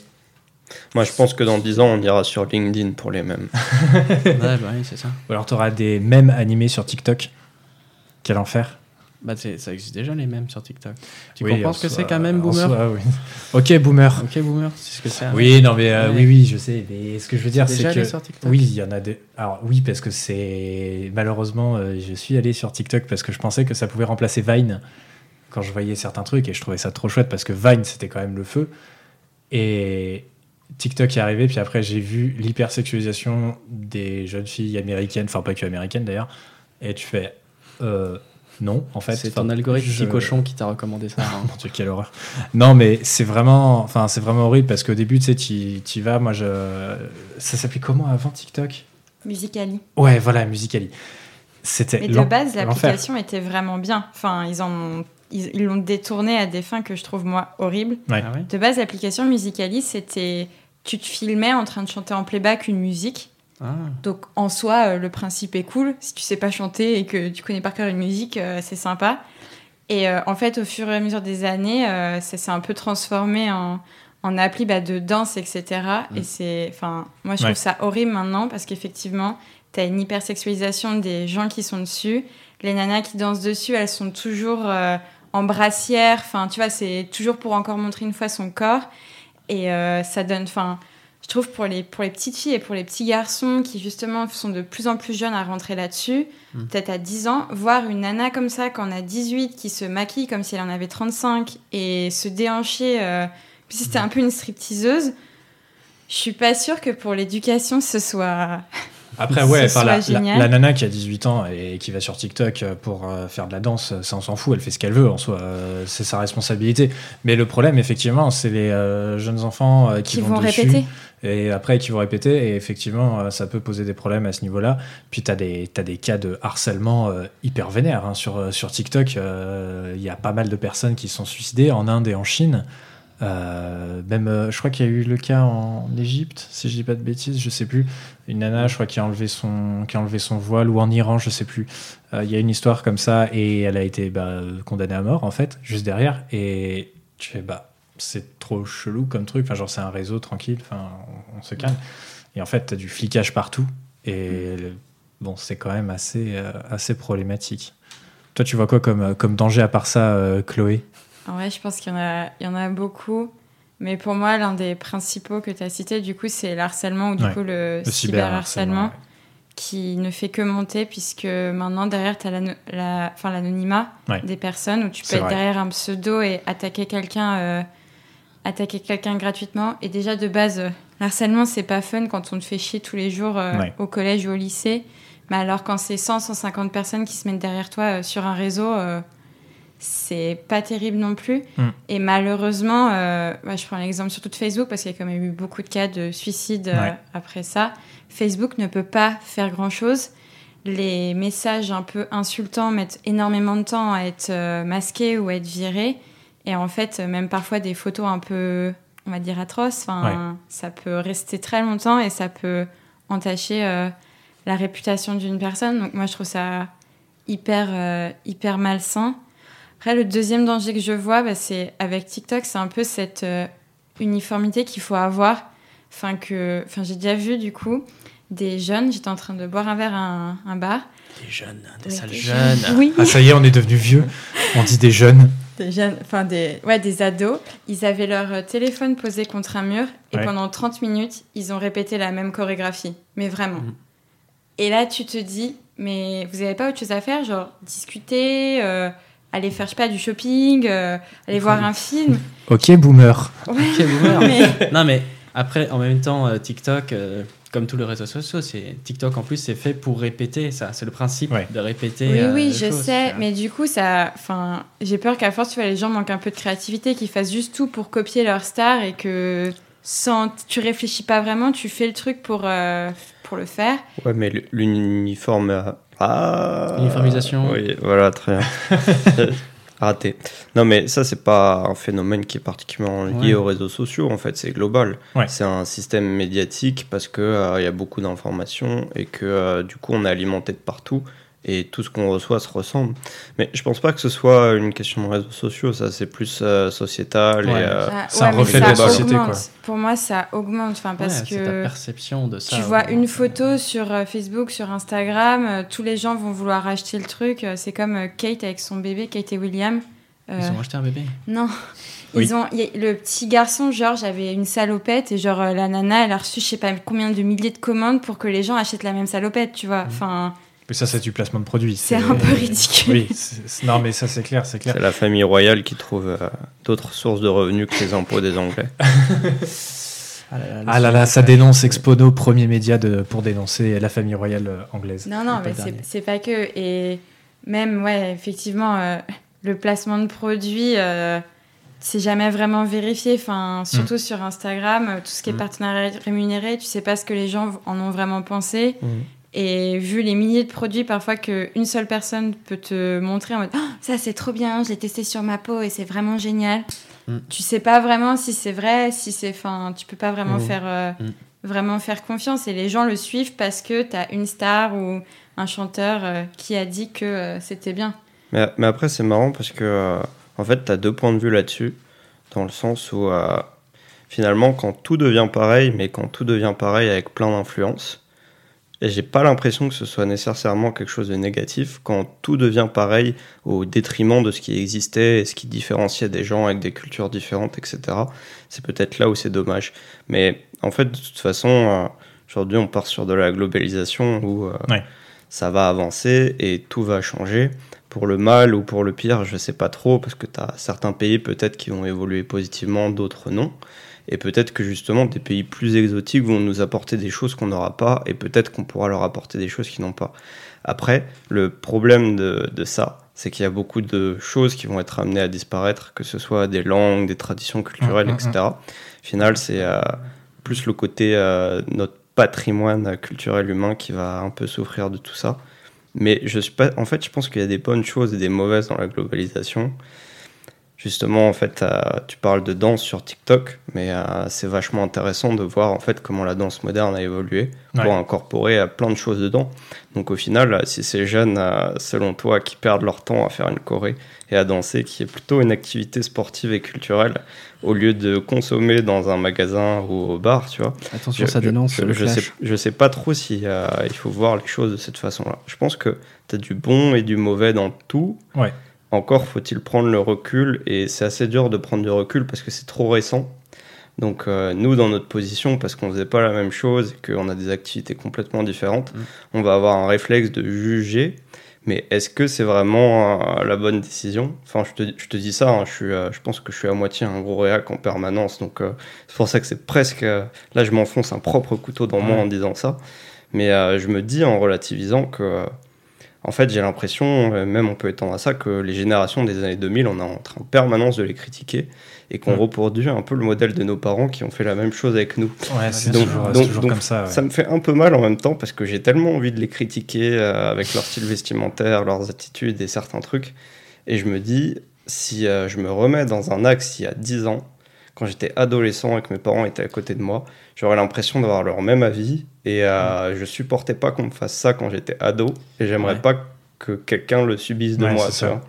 Moi je pense que dans 10 ans on ira sur LinkedIn pour les mêmes. ouais, bah oui, c'est ça. Ou alors, tu auras des mèmes animés sur TikTok. Quel enfer. Bah, ça existe déjà les mêmes sur TikTok. Tu Oui, comprends ce que c'est qu'un même boomer soi, oui. Ok, boomer. Ok, boomer, c'est ce que c'est. hein. Oui, non, mais euh, oui, oui, je sais. Mais ce que je veux dire, C'est que. allé sur TikTok Oui, il y en a des. Alors, oui, parce que c'est. Malheureusement, euh, je suis allé sur TikTok parce que je pensais que ça pouvait remplacer Vine quand je voyais certains trucs et je trouvais ça trop chouette parce que Vine, c'était quand même le feu. Et TikTok est arrivé, puis après, j'ai vu l'hypersexualisation des jeunes filles américaines, enfin, pas que américaines d'ailleurs. Et tu fais. euh, non, en fait. C'est ton algorithme je- cochon qui t'a recommandé ça. hein. Mon Dieu, quelle horreur. Non, mais c'est vraiment, enfin, c'est vraiment horrible parce qu'au début, tu sais, tu y vas. Moi, je, ça s'appelait comment avant TikTok? Musicali. Ouais, voilà, Musicali. C'était Mais de base, l'application était vraiment bien. Enfin, ils en ont ils l'ont détourné à des fins que je trouve moi horribles. Ouais. Ah ouais? De base, l'application Musicaly, c'était tu te filmais en train de chanter en playback une musique. Ah. Donc en soi, euh, le principe est cool. Si tu sais pas chanter et que tu connais par cœur une musique, euh, c'est sympa. Et euh, en fait, au fur et à mesure des années, euh, ça s'est un peu transformé en, en appli bah, de danse, etc. Et c'est, enfin, moi je trouve ça horrible maintenant parce qu'effectivement, tu as une hypersexualisation des gens qui sont dessus. Les nanas qui dansent dessus, elles sont toujours euh, en brassière. Enfin, tu vois, c'est toujours pour encore montrer une fois son corps. Et ça donne, enfin, je trouve pour les, pour les petites filles et pour les petits garçons qui justement sont de plus en plus jeunes à rentrer là-dessus, Mm. peut-être à 10 ans, voir une nana comme ça quand on a 18 qui se maquille comme si elle en avait 35 et se déhancher, euh, puis c'était un peu une stripteaseuse, je suis pas sûre que pour l'éducation ce soit... Après, ouais, la, la- nana qui a 18 ans et qui va sur TikTok euh, pour euh, faire de la danse, ça on s'en fout, elle fait ce qu'elle veut en soi, euh, c'est sa responsabilité. Mais le problème, effectivement, c'est les euh, jeunes enfants euh, qui, qui vont dessus répéter. Et après qui vont répéter, et effectivement, euh, ça peut poser des problèmes à ce niveau-là. Puis tu as des, t'as des cas de harcèlement euh, hyper vénères hein, sur, euh, sur TikTok. Il y a pas mal de personnes qui sont suicidées en Inde et en Chine. Même, je crois qu'il y a eu le cas en Égypte, si je dis pas de bêtises, je sais plus. Une nana, je crois, qui a enlevé son, qui a enlevé son voile, ou en Iran, je sais plus. Il y a une histoire comme ça, et elle a été bah, condamnée à mort, en fait, juste derrière. Et tu fais, bah, c'est trop chelou comme truc. Enfin, genre, c'est un réseau tranquille, enfin, on, on se calme. Et en fait, t'as du flicage partout. Et le- bon, c'est quand même assez, euh, assez problématique. Toi, tu vois quoi comme, euh, comme danger à part ça, euh, Chloé? En vrai, je pense qu'il y, en a- il y en a beaucoup. Mais pour moi, l'un des principaux que tu as cité, du coup, c'est l'harcèlement ou du Ouais. coup le, Le cyberharcèlement qui ne fait que monter puisque maintenant, derrière, tu as la- l'anonymat Ouais. des personnes où tu peux être vrai. derrière un pseudo et attaquer quelqu'un euh, attaquer quelqu'un gratuitement. Et déjà, de base, euh, l'harcèlement, c'est pas fun quand on te fait chier tous les jours euh, Ouais. au collège ou au lycée. Mais alors, quand c'est 100, 150 personnes qui se mettent derrière toi euh, sur un réseau, euh, c'est pas terrible non plus. Mm. Et malheureusement, bah, je prends l'exemple surtout de Facebook parce qu'il y a quand même eu beaucoup de cas de suicide Ouais. après ça. Facebook ne peut pas faire grand-chose. Les messages un peu insultants mettent énormément de temps à être masqués ou à être virés. Et en fait, même parfois des photos un peu, on va dire, atroces, enfin, ça peut rester très longtemps et ça peut entacher euh, la réputation d'une personne. Donc moi, je trouve ça hyper, euh, hyper malsain. Après, le deuxième danger que je vois, bah, c'est avec TikTok, c'est un peu cette euh, uniformité qu'il faut avoir. Enfin, que, enfin, j'ai déjà vu du coup des jeunes. J'étais en train de boire un verre à un, un bar. Des jeunes, des Oui, sales des jeunes. Oui, Ah, ça y est, on est devenu vieux. On dit des jeunes. Des jeunes, enfin des, ouais, des ados. Ils avaient leur euh, téléphone posé contre un mur et Ouais. pendant 30 minutes, ils ont répété la même chorégraphie. Mais vraiment. Mhm. Et là, tu te dis, mais vous n'avez pas autre chose à faire Genre discuter, euh, aller faire, je sais pas, du shopping, euh, aller voir un film. Ok, boomer. Ouais, Ok, boomer. mais- Non, mais après, en même temps, euh, TikTok, euh, comme tous les réseaux sociaux, c'est TikTok en plus, c'est fait pour répéter ça. C'est le principe Ouais. de répéter. Oui, euh, oui, je choses, sais, mais du coup, ça, enfin, j'ai peur qu'à force, tu vois, les gens manquent un peu de créativité, qu'ils fassent juste tout pour copier leur star et que sans, tu réfléchis pas vraiment, tu fais le truc pour, euh, pour le faire. Ouais, mais l'uniforme. euh, Ah Uniformisation. Oui, voilà, très bien. Raté. Non, mais ça, c'est pas un phénomène qui est particulièrement lié Ouais. aux réseaux sociaux, en fait, c'est global. Ouais. C'est un système médiatique parce qu'il il y a beaucoup d'informations et que euh, du coup, on est alimenté de partout et tout ce qu'on reçoit se ressemble. Mais je pense pas que ce soit une question de réseaux sociaux, ça, c'est plus euh, sociétal Ouais. et. euh, c'est un mais reflet de ça la société, quoi. Pour moi, ça augmente, enfin, parce Ouais, c'est ta que perception de ça. tu vois une photo sur euh, Facebook, sur Instagram, euh, tous les gens vont vouloir acheter le truc. C'est comme Kate avec son bébé, Kate et William. Euh, Ils ont acheté un bébé. Non. Oui. Ils ont, y le petit garçon, Georges, avait une salopette et genre euh, la nana, elle a reçu je sais pas combien de milliers de commandes pour que les gens achètent la même salopette, tu vois. Enfin, Mais ça, c'est du placement de produit. c'est un peu ridicule. Oui, non, mais ça, c'est clair, c'est clair. C'est la famille royale qui trouve euh, d'autres sources de revenus que les impôts des Anglais. Ah là là, Ah là là, ça dénonce Expono, premier média de, pour dénoncer la famille royale euh, anglaise. Non, non, mais c'est- pas que. Et même, ouais, effectivement, euh, le placement de produits, euh, c'est jamais vraiment vérifié. Enfin, surtout sur Instagram, tout ce qui est Mm. partenariat rémunéré, tu sais pas ce que les gens en ont vraiment pensé. Mhm. Et vu les milliers de produits parfois qu'une seule personne peut te montrer en mode Ah, ça c'est trop bien, je l'ai testé sur ma peau et c'est vraiment génial. Mm. Tu sais pas vraiment si c'est vrai, si c'est fin, tu peux pas vraiment Mm. faire euh, Mm. vraiment faire confiance et les gens le suivent parce que tu as une star ou un chanteur euh, qui a dit que euh, c'était bien. Mais, mais après, c'est marrant parce que, en fait, tu as deux points de vue là-dessus. Dans le sens où, finalement, quand tout devient pareil, mais quand tout devient pareil avec plein d'influences, et j'ai pas l'impression que ce soit nécessairement quelque chose de négatif, quand tout devient pareil au détriment de ce qui existait et ce qui différenciait des gens avec des cultures différentes, etc., c'est peut-être là où c'est dommage. Mais en fait, de toute façon, euh, aujourd'hui, on part sur de la globalisation où euh, Ouais. ça va avancer et tout va changer pour le mal ou pour le pire, je sais pas trop, parce que tu as certains pays peut-être qui vont évoluer positivement, d'autres non. Et peut-être que justement des pays plus exotiques vont nous apporter des choses qu'on n'aura pas, et peut-être qu'on pourra leur apporter des choses qu'ils n'ont pas. Après, le problème de, de ça, c'est qu'il y a beaucoup de choses qui vont être amenées à disparaître, que ce soit des langues, des traditions culturelles, Mm, mm, etc. Au final, c'est euh, plus le côté euh, notre patrimoine culturel humain qui va un peu souffrir de tout ça. Mais je suis pas. En fait, je pense qu'il y a des bonnes choses et des mauvaises dans la globalisation. Justement, en fait, euh, tu parles de danse sur TikTok, mais euh, c'est vachement intéressant de voir en fait comment la danse moderne a évolué pour Ouais. incorporer euh, plein de choses dedans. Donc au final, si ces jeunes, selon toi, qui perdent leur temps à faire une choré et à danser, qui est plutôt une activité sportive et culturelle, au lieu de consommer dans un magasin ou au bar, tu vois, Attention, je- ça dénonce Je, le je sais, je sais pas trop si euh, il faut voir les choses de cette façon-là. Je pense que tu as du bon et du mauvais dans tout. Ouais. Encore faut-il prendre le recul et c'est assez dur de prendre du recul parce que c'est trop récent. Donc euh, nous, dans notre position, parce qu'on faisait pas la même chose et qu'on a des activités complètement différentes, Mm. on va avoir un réflexe de juger. Mais est-ce que c'est vraiment euh, la bonne décision? Enfin, je te, je te dis ça, hein, je, suis, euh, je pense que je suis à moitié un gros réac en permanence, donc c'est pour ça que c'est presque... là, je m'enfonce un propre couteau dans moi en disant ça. Mais je me dis en relativisant que... en fait, j'ai l'impression, euh, même on peut étendre à ça, que les générations des années 2000, on est en train en permanence de les critiquer et qu'on reproduit un peu le modèle de nos parents qui ont fait la même chose avec nous. Ouais, c'est Donc- toujours, donc- toujours donc, comme ça. ouais. Ça me fait un peu mal en même temps parce que j'ai tellement envie de les critiquer euh, avec leur style vestimentaire, leurs attitudes et certains trucs. Et je me dis, si euh, je me remets dans un axe il y a 10 ans, quand j'étais adolescent et que mes parents étaient à côté de moi, j'aurais l'impression d'avoir leur même avis. Et euh, je supportais pas qu'on me fasse ça quand j'étais ado. Et j'aimerais Ouais. pas que quelqu'un le subisse de Ouais, moi. ça.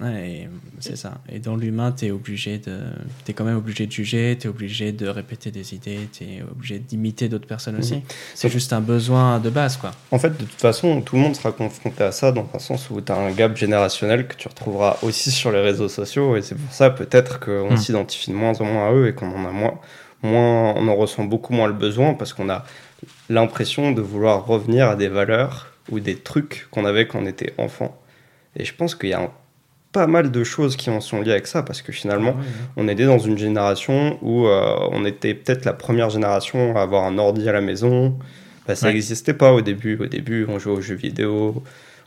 Ouais, et c'est ça. Et dans l'humain, t'es obligé de, t'es quand même obligé de juger, t'es obligé de répéter des idées, t'es obligé d'imiter d'autres personnes aussi. Mhm. C'est juste un besoin de base, quoi. En fait, de toute façon, tout le monde sera confronté à ça dans un sens où tu as un gap générationnel que tu retrouveras aussi sur les réseaux sociaux. Et c'est pour ça, peut-être, qu'on Mm. s'identifie de moins en moins à eux et qu'on en a moins, moins, on en ressent beaucoup moins le besoin parce qu'on a l'impression de vouloir revenir à des valeurs ou des trucs qu'on avait quand on était enfant. Et je pense qu'il y a un- pas mal de choses qui en sont liées avec ça parce que finalement, on était dans une génération où euh, on était peut-être la première génération à avoir un ordi à la maison. Bah, ça Ouais. n'existait pas au début. Au début, on jouait aux jeux vidéo,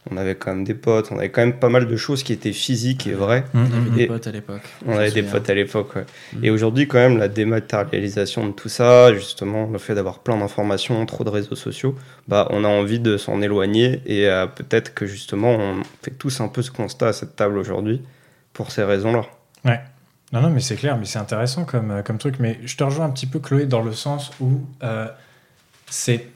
on avait quand même des potes, on avait quand même pas mal de choses qui étaient physiques et vraies. Mm, On mm, avait mm. des potes à l'époque. On avait des potes à l'époque, ouais. Mhm. Et aujourd'hui, quand même, la dématérialisation de tout ça, justement, le fait d'avoir plein d'informations, trop de réseaux sociaux, bah, on a envie de s'en éloigner et euh, peut-être que justement, on fait tous un peu ce constat à cette table aujourd'hui pour ces raisons-là. Non, non, mais c'est clair, mais c'est intéressant comme, euh, comme truc. Mais je te rejoins un petit peu, Chloé, dans le sens où euh, c'est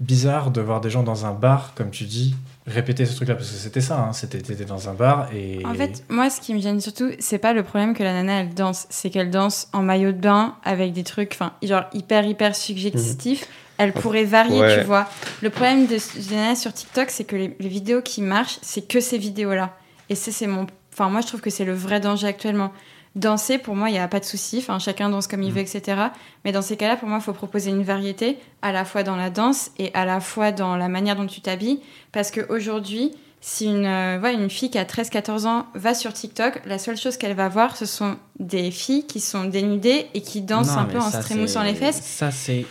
bizarre de voir des gens dans un bar, comme tu dis, répéter ce truc-là, parce que c'était ça, hein, c'était t'étais dans un bar et... En fait, moi, ce qui me gêne surtout, c'est pas le problème que la nana elle danse, c'est qu'elle danse en maillot de bain avec des trucs, enfin, genre hyper hyper suggestifs. Elle pourrait varier, Ouais. tu vois. Le problème de ce nana sur TikTok, c'est que les, les vidéos qui marchent, c'est que ces vidéos-là. Et ça, c'est mon. Enfin, moi, je trouve que c'est le vrai danger actuellement. Danser, pour moi, il n'y a pas de souci. Enfin, chacun danse comme il veut, etc. Mais dans ces cas-là, pour moi, il faut proposer une variété, à la fois dans la danse et à la fois dans la manière dont tu t'habilles. Parce qu'aujourd'hui, si une, euh, une fille qui a 13-14 ans va sur TikTok, la seule chose qu'elle va voir, ce sont des filles qui sont dénudées et qui dansent Non, un peu en se trémoussant les fesses. Ça, c'est.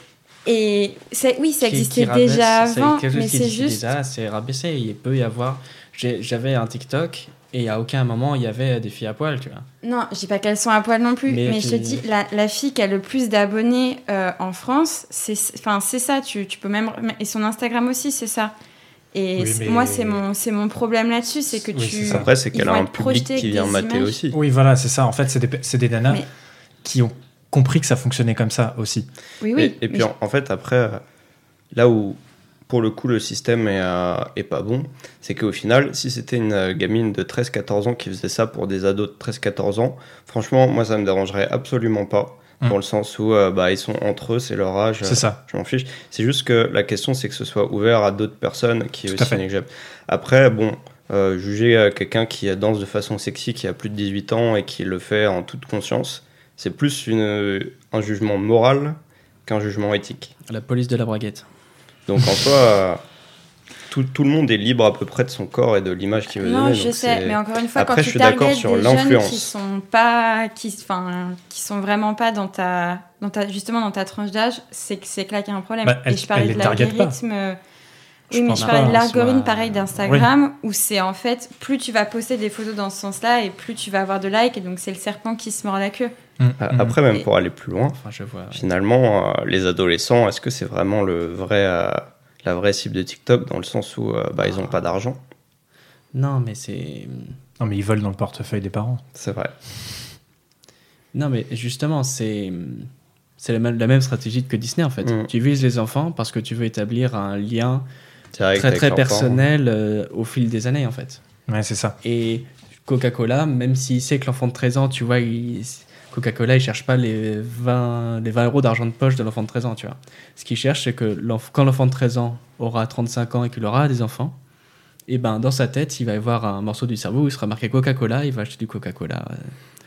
Et oui, ça qui- existait qui rabaisse- déjà c'est avant, mais qui c'est juste. c'est rabaissé. Il peut y avoir. J'avais un TikTok Et à aucun moment, il y avait des filles à poil, tu vois. Non, je dis pas qu'elles sont à poil non plus, Mais mais, je te dis, la, la fille qui a le plus d'abonnés euh, en France, c'est enfin, c'est ça, tu, tu peux même... Et son Instagram aussi, c'est ça. Et Oui, c'est- mais- moi, c'est mon, c'est mon problème là-dessus, c'est que Oui, tu... Après, c'est qu'elle a un public qui vient mater images. aussi. Oui, voilà, c'est ça. En fait, c'est des, c'est des nanas Mais- qui ont compris que ça fonctionnait comme ça aussi. Oui, oui. Et, et puis en fait, après, euh, là où pour le coup le système est, euh, est pas bon, c'est qu'au final, si c'était une euh, gamine de 13-14 ans qui faisait ça pour des ados de 13-14 ans, franchement, moi ça me dérangerait absolument pas. Mm. Dans le sens où euh, bah, ils sont entre eux, c'est leur âge. C'est ça. Je m'en fiche. C'est juste que la question, c'est que ce soit ouvert à d'autres personnes qui est Tout aussi. Après, bon, euh, juger quelqu'un qui danse de façon sexy, qui a plus de 18 ans et qui le fait en toute conscience, c'est plus une, un jugement moral qu'un jugement éthique. La police de la braguette. Donc en soi, euh, tout, tout le monde est libre à peu près de son corps et de l'image qu'il veut Non, donner. je donc sais, mais encore une fois, Après, quand je tu suis d'accord sur des jeunes l'influence. qui sont pas, qui, enfin, qui sont vraiment pas dans ta, dans ta, justement dans ta tranche d'âge, c'est que c'est que là qu'il y a un problème. Bah, elle- Et je parlais de pas. l'algorithme. euh, Je Oui, mais je parlais de hein, l'algorithme soit- pareil d'Instagram où c'est en fait plus tu vas poster des photos dans ce sens-là et plus tu vas avoir de likes et donc c'est le serpent qui se mord la queue. Mm, Euh, mm. Après, même Et- pour aller plus loin, Enfin, je vois. finalement, euh, les adolescents, est-ce que c'est vraiment le vrai, euh, la vraie cible de TikTok dans le sens où euh, bah, ils n'ont pas d'argent? Non, mais c'est. Non, mais ils volent dans le portefeuille des parents. C'est vrai. Non, mais justement, c'est. C'est la même, la même stratégie que Disney en fait. Mm. Tu vises les enfants parce que tu veux établir un lien Direct très très personnel euh, au fil des années en fait. Ouais, c'est ça. Et Coca-Cola, même s'il sait que l'enfant de 13 ans, tu vois, il- Coca-Cola, il cherche pas les 20, les 20 euros d'argent de poche de l'enfant de 13 ans, tu vois. Ce qu'il cherche, c'est que quand l'enfant de 13 ans aura 35 ans et qu'il aura des enfants, et ben dans sa tête, il va y avoir un morceau du cerveau où il sera marqué Coca-Cola, il va acheter du Coca-Cola.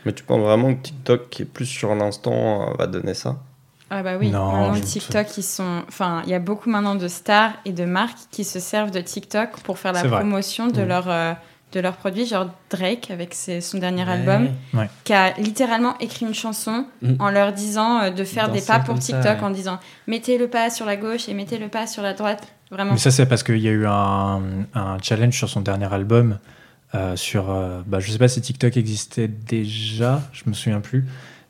Mais tu penses vraiment que TikTok, qui est plus sur l'instant, euh, va donner ça? Ah bah oui, Non, maintenant TikTok, ils sont... Enfin, il y a beaucoup maintenant de stars et de marques qui se servent de TikTok pour faire la vrai. promotion de, Mm. leur, euh, de leurs produits, genre Drake avec ses- son dernier Ouais. album, Ouais. qui a littéralement écrit une chanson Mm. en leur disant euh, de faire des pas pour ça, TikTok ouais. en disant mettez le pas sur la gauche et mettez le pas sur la droite. Vraiment. Mais ça, c'est parce qu'il y a eu un, un challenge sur son dernier album. euh, sur, euh, bah, je sais pas si TikTok existait déjà, je me souviens plus.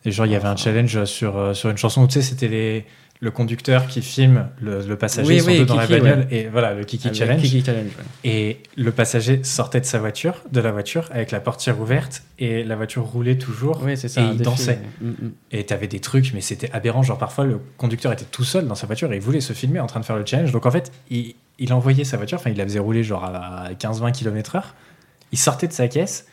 Et genre, il y avait un challenge sur, euh, sur une chanson où tu sais, c'était les, le conducteur qui filme le, le passager, Oui, deux dans Kiki, la bagnole. Et voilà, le Kiki Avec Challenge. Kiki Challenge, ouais. Et le passager sortait de sa voiture, de la voiture, avec la portière ouverte, et la voiture roulait toujours. Oui, ça. Et il défi, dansait. ouais. Mm, mm. Et t'avais des trucs, mais c'était aberrant. Genre, parfois, le conducteur était tout seul dans sa voiture et il voulait se filmer en train de faire le challenge. Donc, en fait, il, il envoyait sa voiture, enfin, il la faisait rouler genre à 15-20 km/h. Il sortait de sa caisse,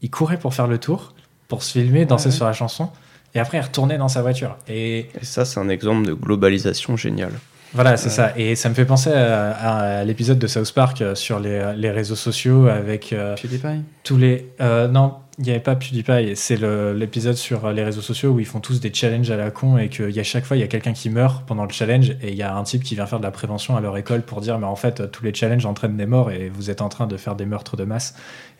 il courait pour faire le tour, pour se filmer, danser sur la chanson. Et après, il retournait dans sa voiture. Et Et ça, c'est un exemple de globalisation géniale. voilà, c'est Ouais. ça. Et ça me fait penser à, à l'épisode de South Park euh, sur les, les réseaux sociaux avec euh, PewDiePie tous les. euh, non, il n'y avait pas PewDiePie. C'est le- l'épisode sur les réseaux sociaux où ils font tous des challenges à la con et qu'il y a chaque fois, il y a quelqu'un qui meurt pendant le challenge et il y a un type qui vient faire de la prévention à leur école pour dire Mais en fait, tous les challenges entraînent des morts et vous êtes en train de faire des meurtres de masse.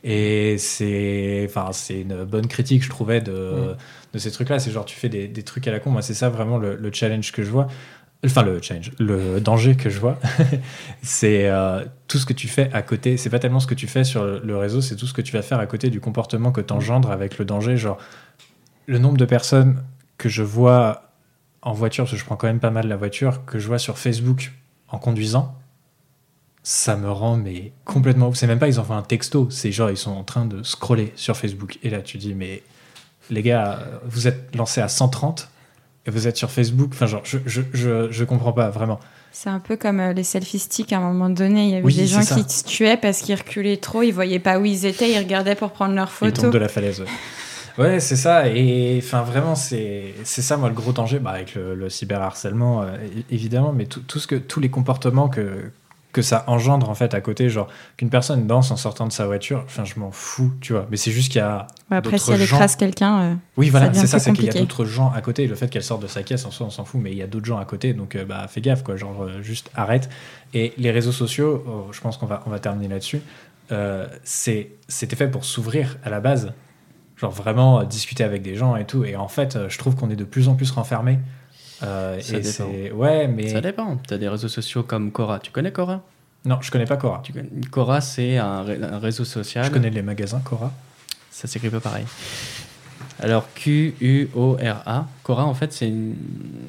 Et c'est enfin, c'est une bonne critique, je trouvais, de, Mm. Ces trucs-là. C'est genre, tu fais des, trucs à la con. Moi, c'est ça vraiment le, le challenge que je vois. Enfin, le challenge, le danger que je vois, c'est euh, tout ce que tu fais à côté. C'est pas tellement ce que tu fais sur le, réseau, c'est tout ce que tu vas faire à côté du comportement que t'engendres avec le danger. Genre, le nombre de personnes que je vois en voiture, parce que je prends quand même pas mal la voiture, que je vois sur Facebook en conduisant, ça me rend mais complètement. C'est même pas ils envoient un texto, c'est genre ils sont en train de scroller sur Facebook. Et là, tu dis, mais les gars, vous êtes lancés à 130 et vous êtes sur Facebook. Enfin, genre, je, je, je, je comprends pas vraiment. C'est un peu comme euh, les selfie sticks à un moment donné. Il y avait Oui, des gens ça. qui se tuaient parce qu'ils reculaient trop, ils voyaient pas où ils étaient, ils regardaient pour prendre leurs Ils photos. tombent de la falaise. Ouais, Ouais, c'est ça. Et enfin, vraiment, c'est ça, moi, le gros danger, bah, avec le, le cyberharcèlement, euh, évidemment, mais tout, tout ce que, tous les comportements que, que ça engendre, en fait, à côté, genre, qu'une personne danse en sortant de sa voiture, enfin, je m'en fous, tu vois. Mais c'est juste qu'il y a. Ouais, après, si elle gens- écrase quelqu'un, euh, Oui, voilà, c'est ça, c'est qu'il y a d'autres gens à côté. Le fait qu'elle sorte de sa caisse, en soi, on s'en fout, mais il y a d'autres gens à côté, donc euh, bah, fais gaffe, quoi. Genre, euh, juste arrête. Et les réseaux sociaux, oh, je pense qu'on va, on va terminer là-dessus. euh, c'est- C'était fait pour s'ouvrir à la base. Genre, vraiment discuter avec des gens et tout. Et en fait, je trouve qu'on est de plus en plus renfermé. Euh, Ça et dépend. Ouais, mais. Ça dépend. Tu as des réseaux sociaux comme Cora. Tu connais Cora? Non, je connais pas Cora. Tu Quora, c'est un, ré- un réseau social. Je connais les magasins Cora. Ça s'écrit pas pareil. Alors Q-U-O-R-A. Quora, en fait, c'est une-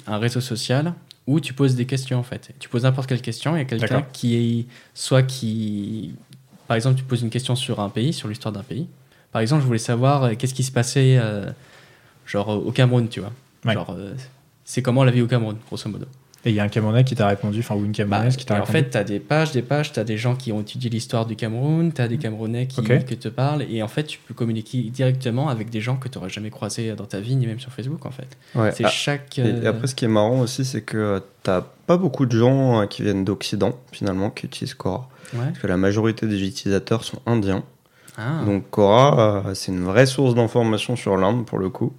un réseau social où tu poses des questions, en fait. Tu poses n'importe quelle question, il y a quelqu'un qui est... Soit qui... Par exemple, tu poses une question sur un pays, sur l'histoire d'un pays. Par exemple, je voulais savoir euh, qu'est-ce qui se passait, euh, genre, au Cameroun, tu vois. Ouais. Genre, c'est comment la vie au Cameroun, grosso modo. Et il y a un Camerounais qui t'a répondu, enfin, ou une Bah, Camerounaise qui t'a en répondu. fait, tu as des pages, des pages, tu as des gens qui ont étudié l'histoire du Cameroun, tu as des Camerounais qui, te parlent, et en fait, tu peux communiquer directement avec des gens que tu n'aurais jamais croisés dans ta vie, ni même sur Facebook, en fait. Ouais. C'est Ah, chaque. et euh, après, ce qui est marrant aussi, c'est que t'as pas beaucoup de gens euh, qui viennent d'Occident, finalement, qui utilisent Quora. ouais. Parce que la majorité des utilisateurs sont indiens. Ah, Donc Quora, euh, c'est une vraie source d'information sur l'Inde, pour le coup.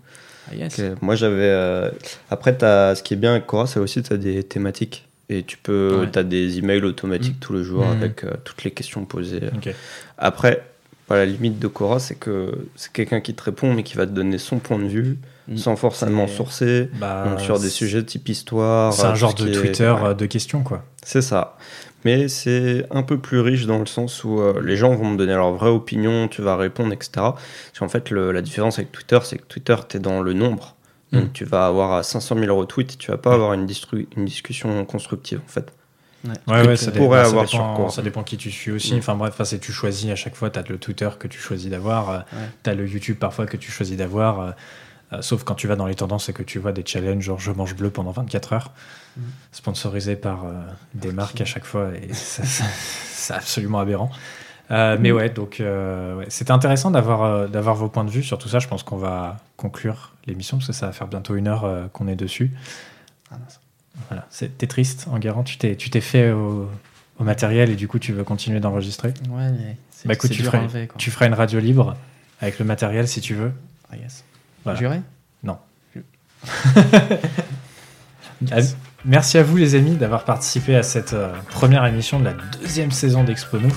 Ah, yes. Que moi, j'avais... euh, Après, t'as- ce qui est bien avec Quora, c'est aussi tu as des thématiques. Et tu peux, Ouais. as des emails automatiques tous les jours Mhm. avec euh, toutes les questions posées. Après, la limite de Quora, c'est que c'est quelqu'un qui te répond, mais qui va te donner son point de vue, Mm. sans forcément sourcer. Bah, Donc sur des sujets type histoire. C'est un euh, genre tout de est- Twitter ouais. de questions, quoi. C'est ça. Mais c'est un peu plus riche dans le sens où euh, les gens vont me donner leur vraie opinion, tu vas répondre, etc. Parce qu'en fait, le- la différence avec Twitter, c'est que Twitter, tu es dans le nombre. Donc Mm. tu vas avoir 500 000 retweets, tu vas pas avoir une, une discussion constructive, en fait. Ouais. Ouais, ça, dé- pourrais bah, ça avoir dépend, sur Quora. ça dépend qui tu suis aussi. Mm. Enfin bref, enfin, c'est tu choisis à chaque fois, tu as le Twitter que tu choisis d'avoir, euh, Ouais. tu as le YouTube parfois que tu choisis d'avoir, euh, sauf quand tu vas dans les tendances et que tu vois des challenges genre je mange bleu pendant 24 heures, Mm. sponsorisés par euh, des marques à chaque fois, et c'est absolument aberrant. Euh, mais ouais, donc euh, ouais, c'était intéressant d'avoir euh, d'avoir vos points de vue sur tout ça. Je pense qu'on va conclure l'émission parce que ça va faire bientôt une heure euh, qu'on est dessus. Ah. Voilà, c'est- t'es triste, Enguerrand, tu t'es tu t'es fait au, au matériel et du coup tu veux continuer d'enregistrer? Ouais, mais c'est Bah écoute, tu dur feras, tu feras une radio libre avec le matériel si tu veux. Ah, yes. Voilà. Juré Ah, Merci à vous les amis d'avoir participé à cette euh, première émission de la deuxième saison d'Expono.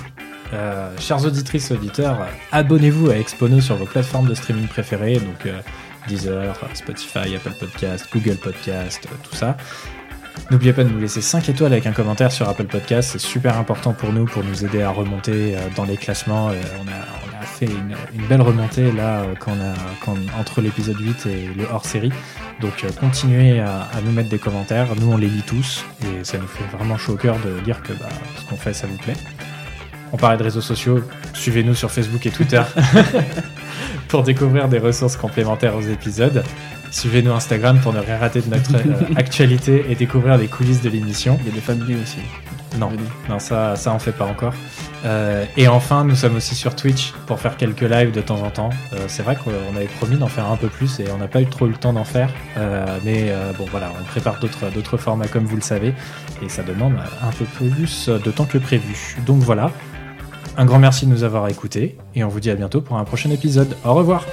Euh, chers auditrices, auditeurs, euh, abonnez-vous à Expono sur vos plateformes de streaming préférées, donc euh, Deezer, Spotify, Apple Podcast, Google Podcast, tout ça. N'oubliez pas de nous laisser 5 étoiles avec un commentaire sur Apple Podcast, c'est super important pour nous, pour nous aider à remonter euh, dans les classements. Euh, on, a, on a fait une, une belle remontée là euh, quand on a, quand- entre l'épisode 8 et le hors-série. Donc continuez à, à nous mettre des commentaires, nous on les lit tous et ça nous fait vraiment chaud au cœur de lire que bah, ce qu'on fait ça vous plaît. On parlait de réseaux sociaux, suivez-nous sur Facebook et Twitter pour découvrir des ressources complémentaires aux épisodes. Suivez-nous Instagram pour ne rien rater de notre euh, actualité et découvrir les coulisses de l'émission. Il y a des familles aussi. Non, non, ça, ça on fait pas encore. Euh, et enfin, nous sommes aussi sur Twitch pour faire quelques lives de temps en temps. Euh, c'est vrai qu'on avait promis d'en faire un peu plus et on n'a pas eu trop le temps d'en faire. Euh, mais bon, voilà, on prépare d'autres, d'autres formats comme vous le savez et ça demande un peu plus de temps que prévu. Donc voilà, un grand merci de nous avoir écoutés et on vous dit à bientôt pour un prochain épisode. Au revoir.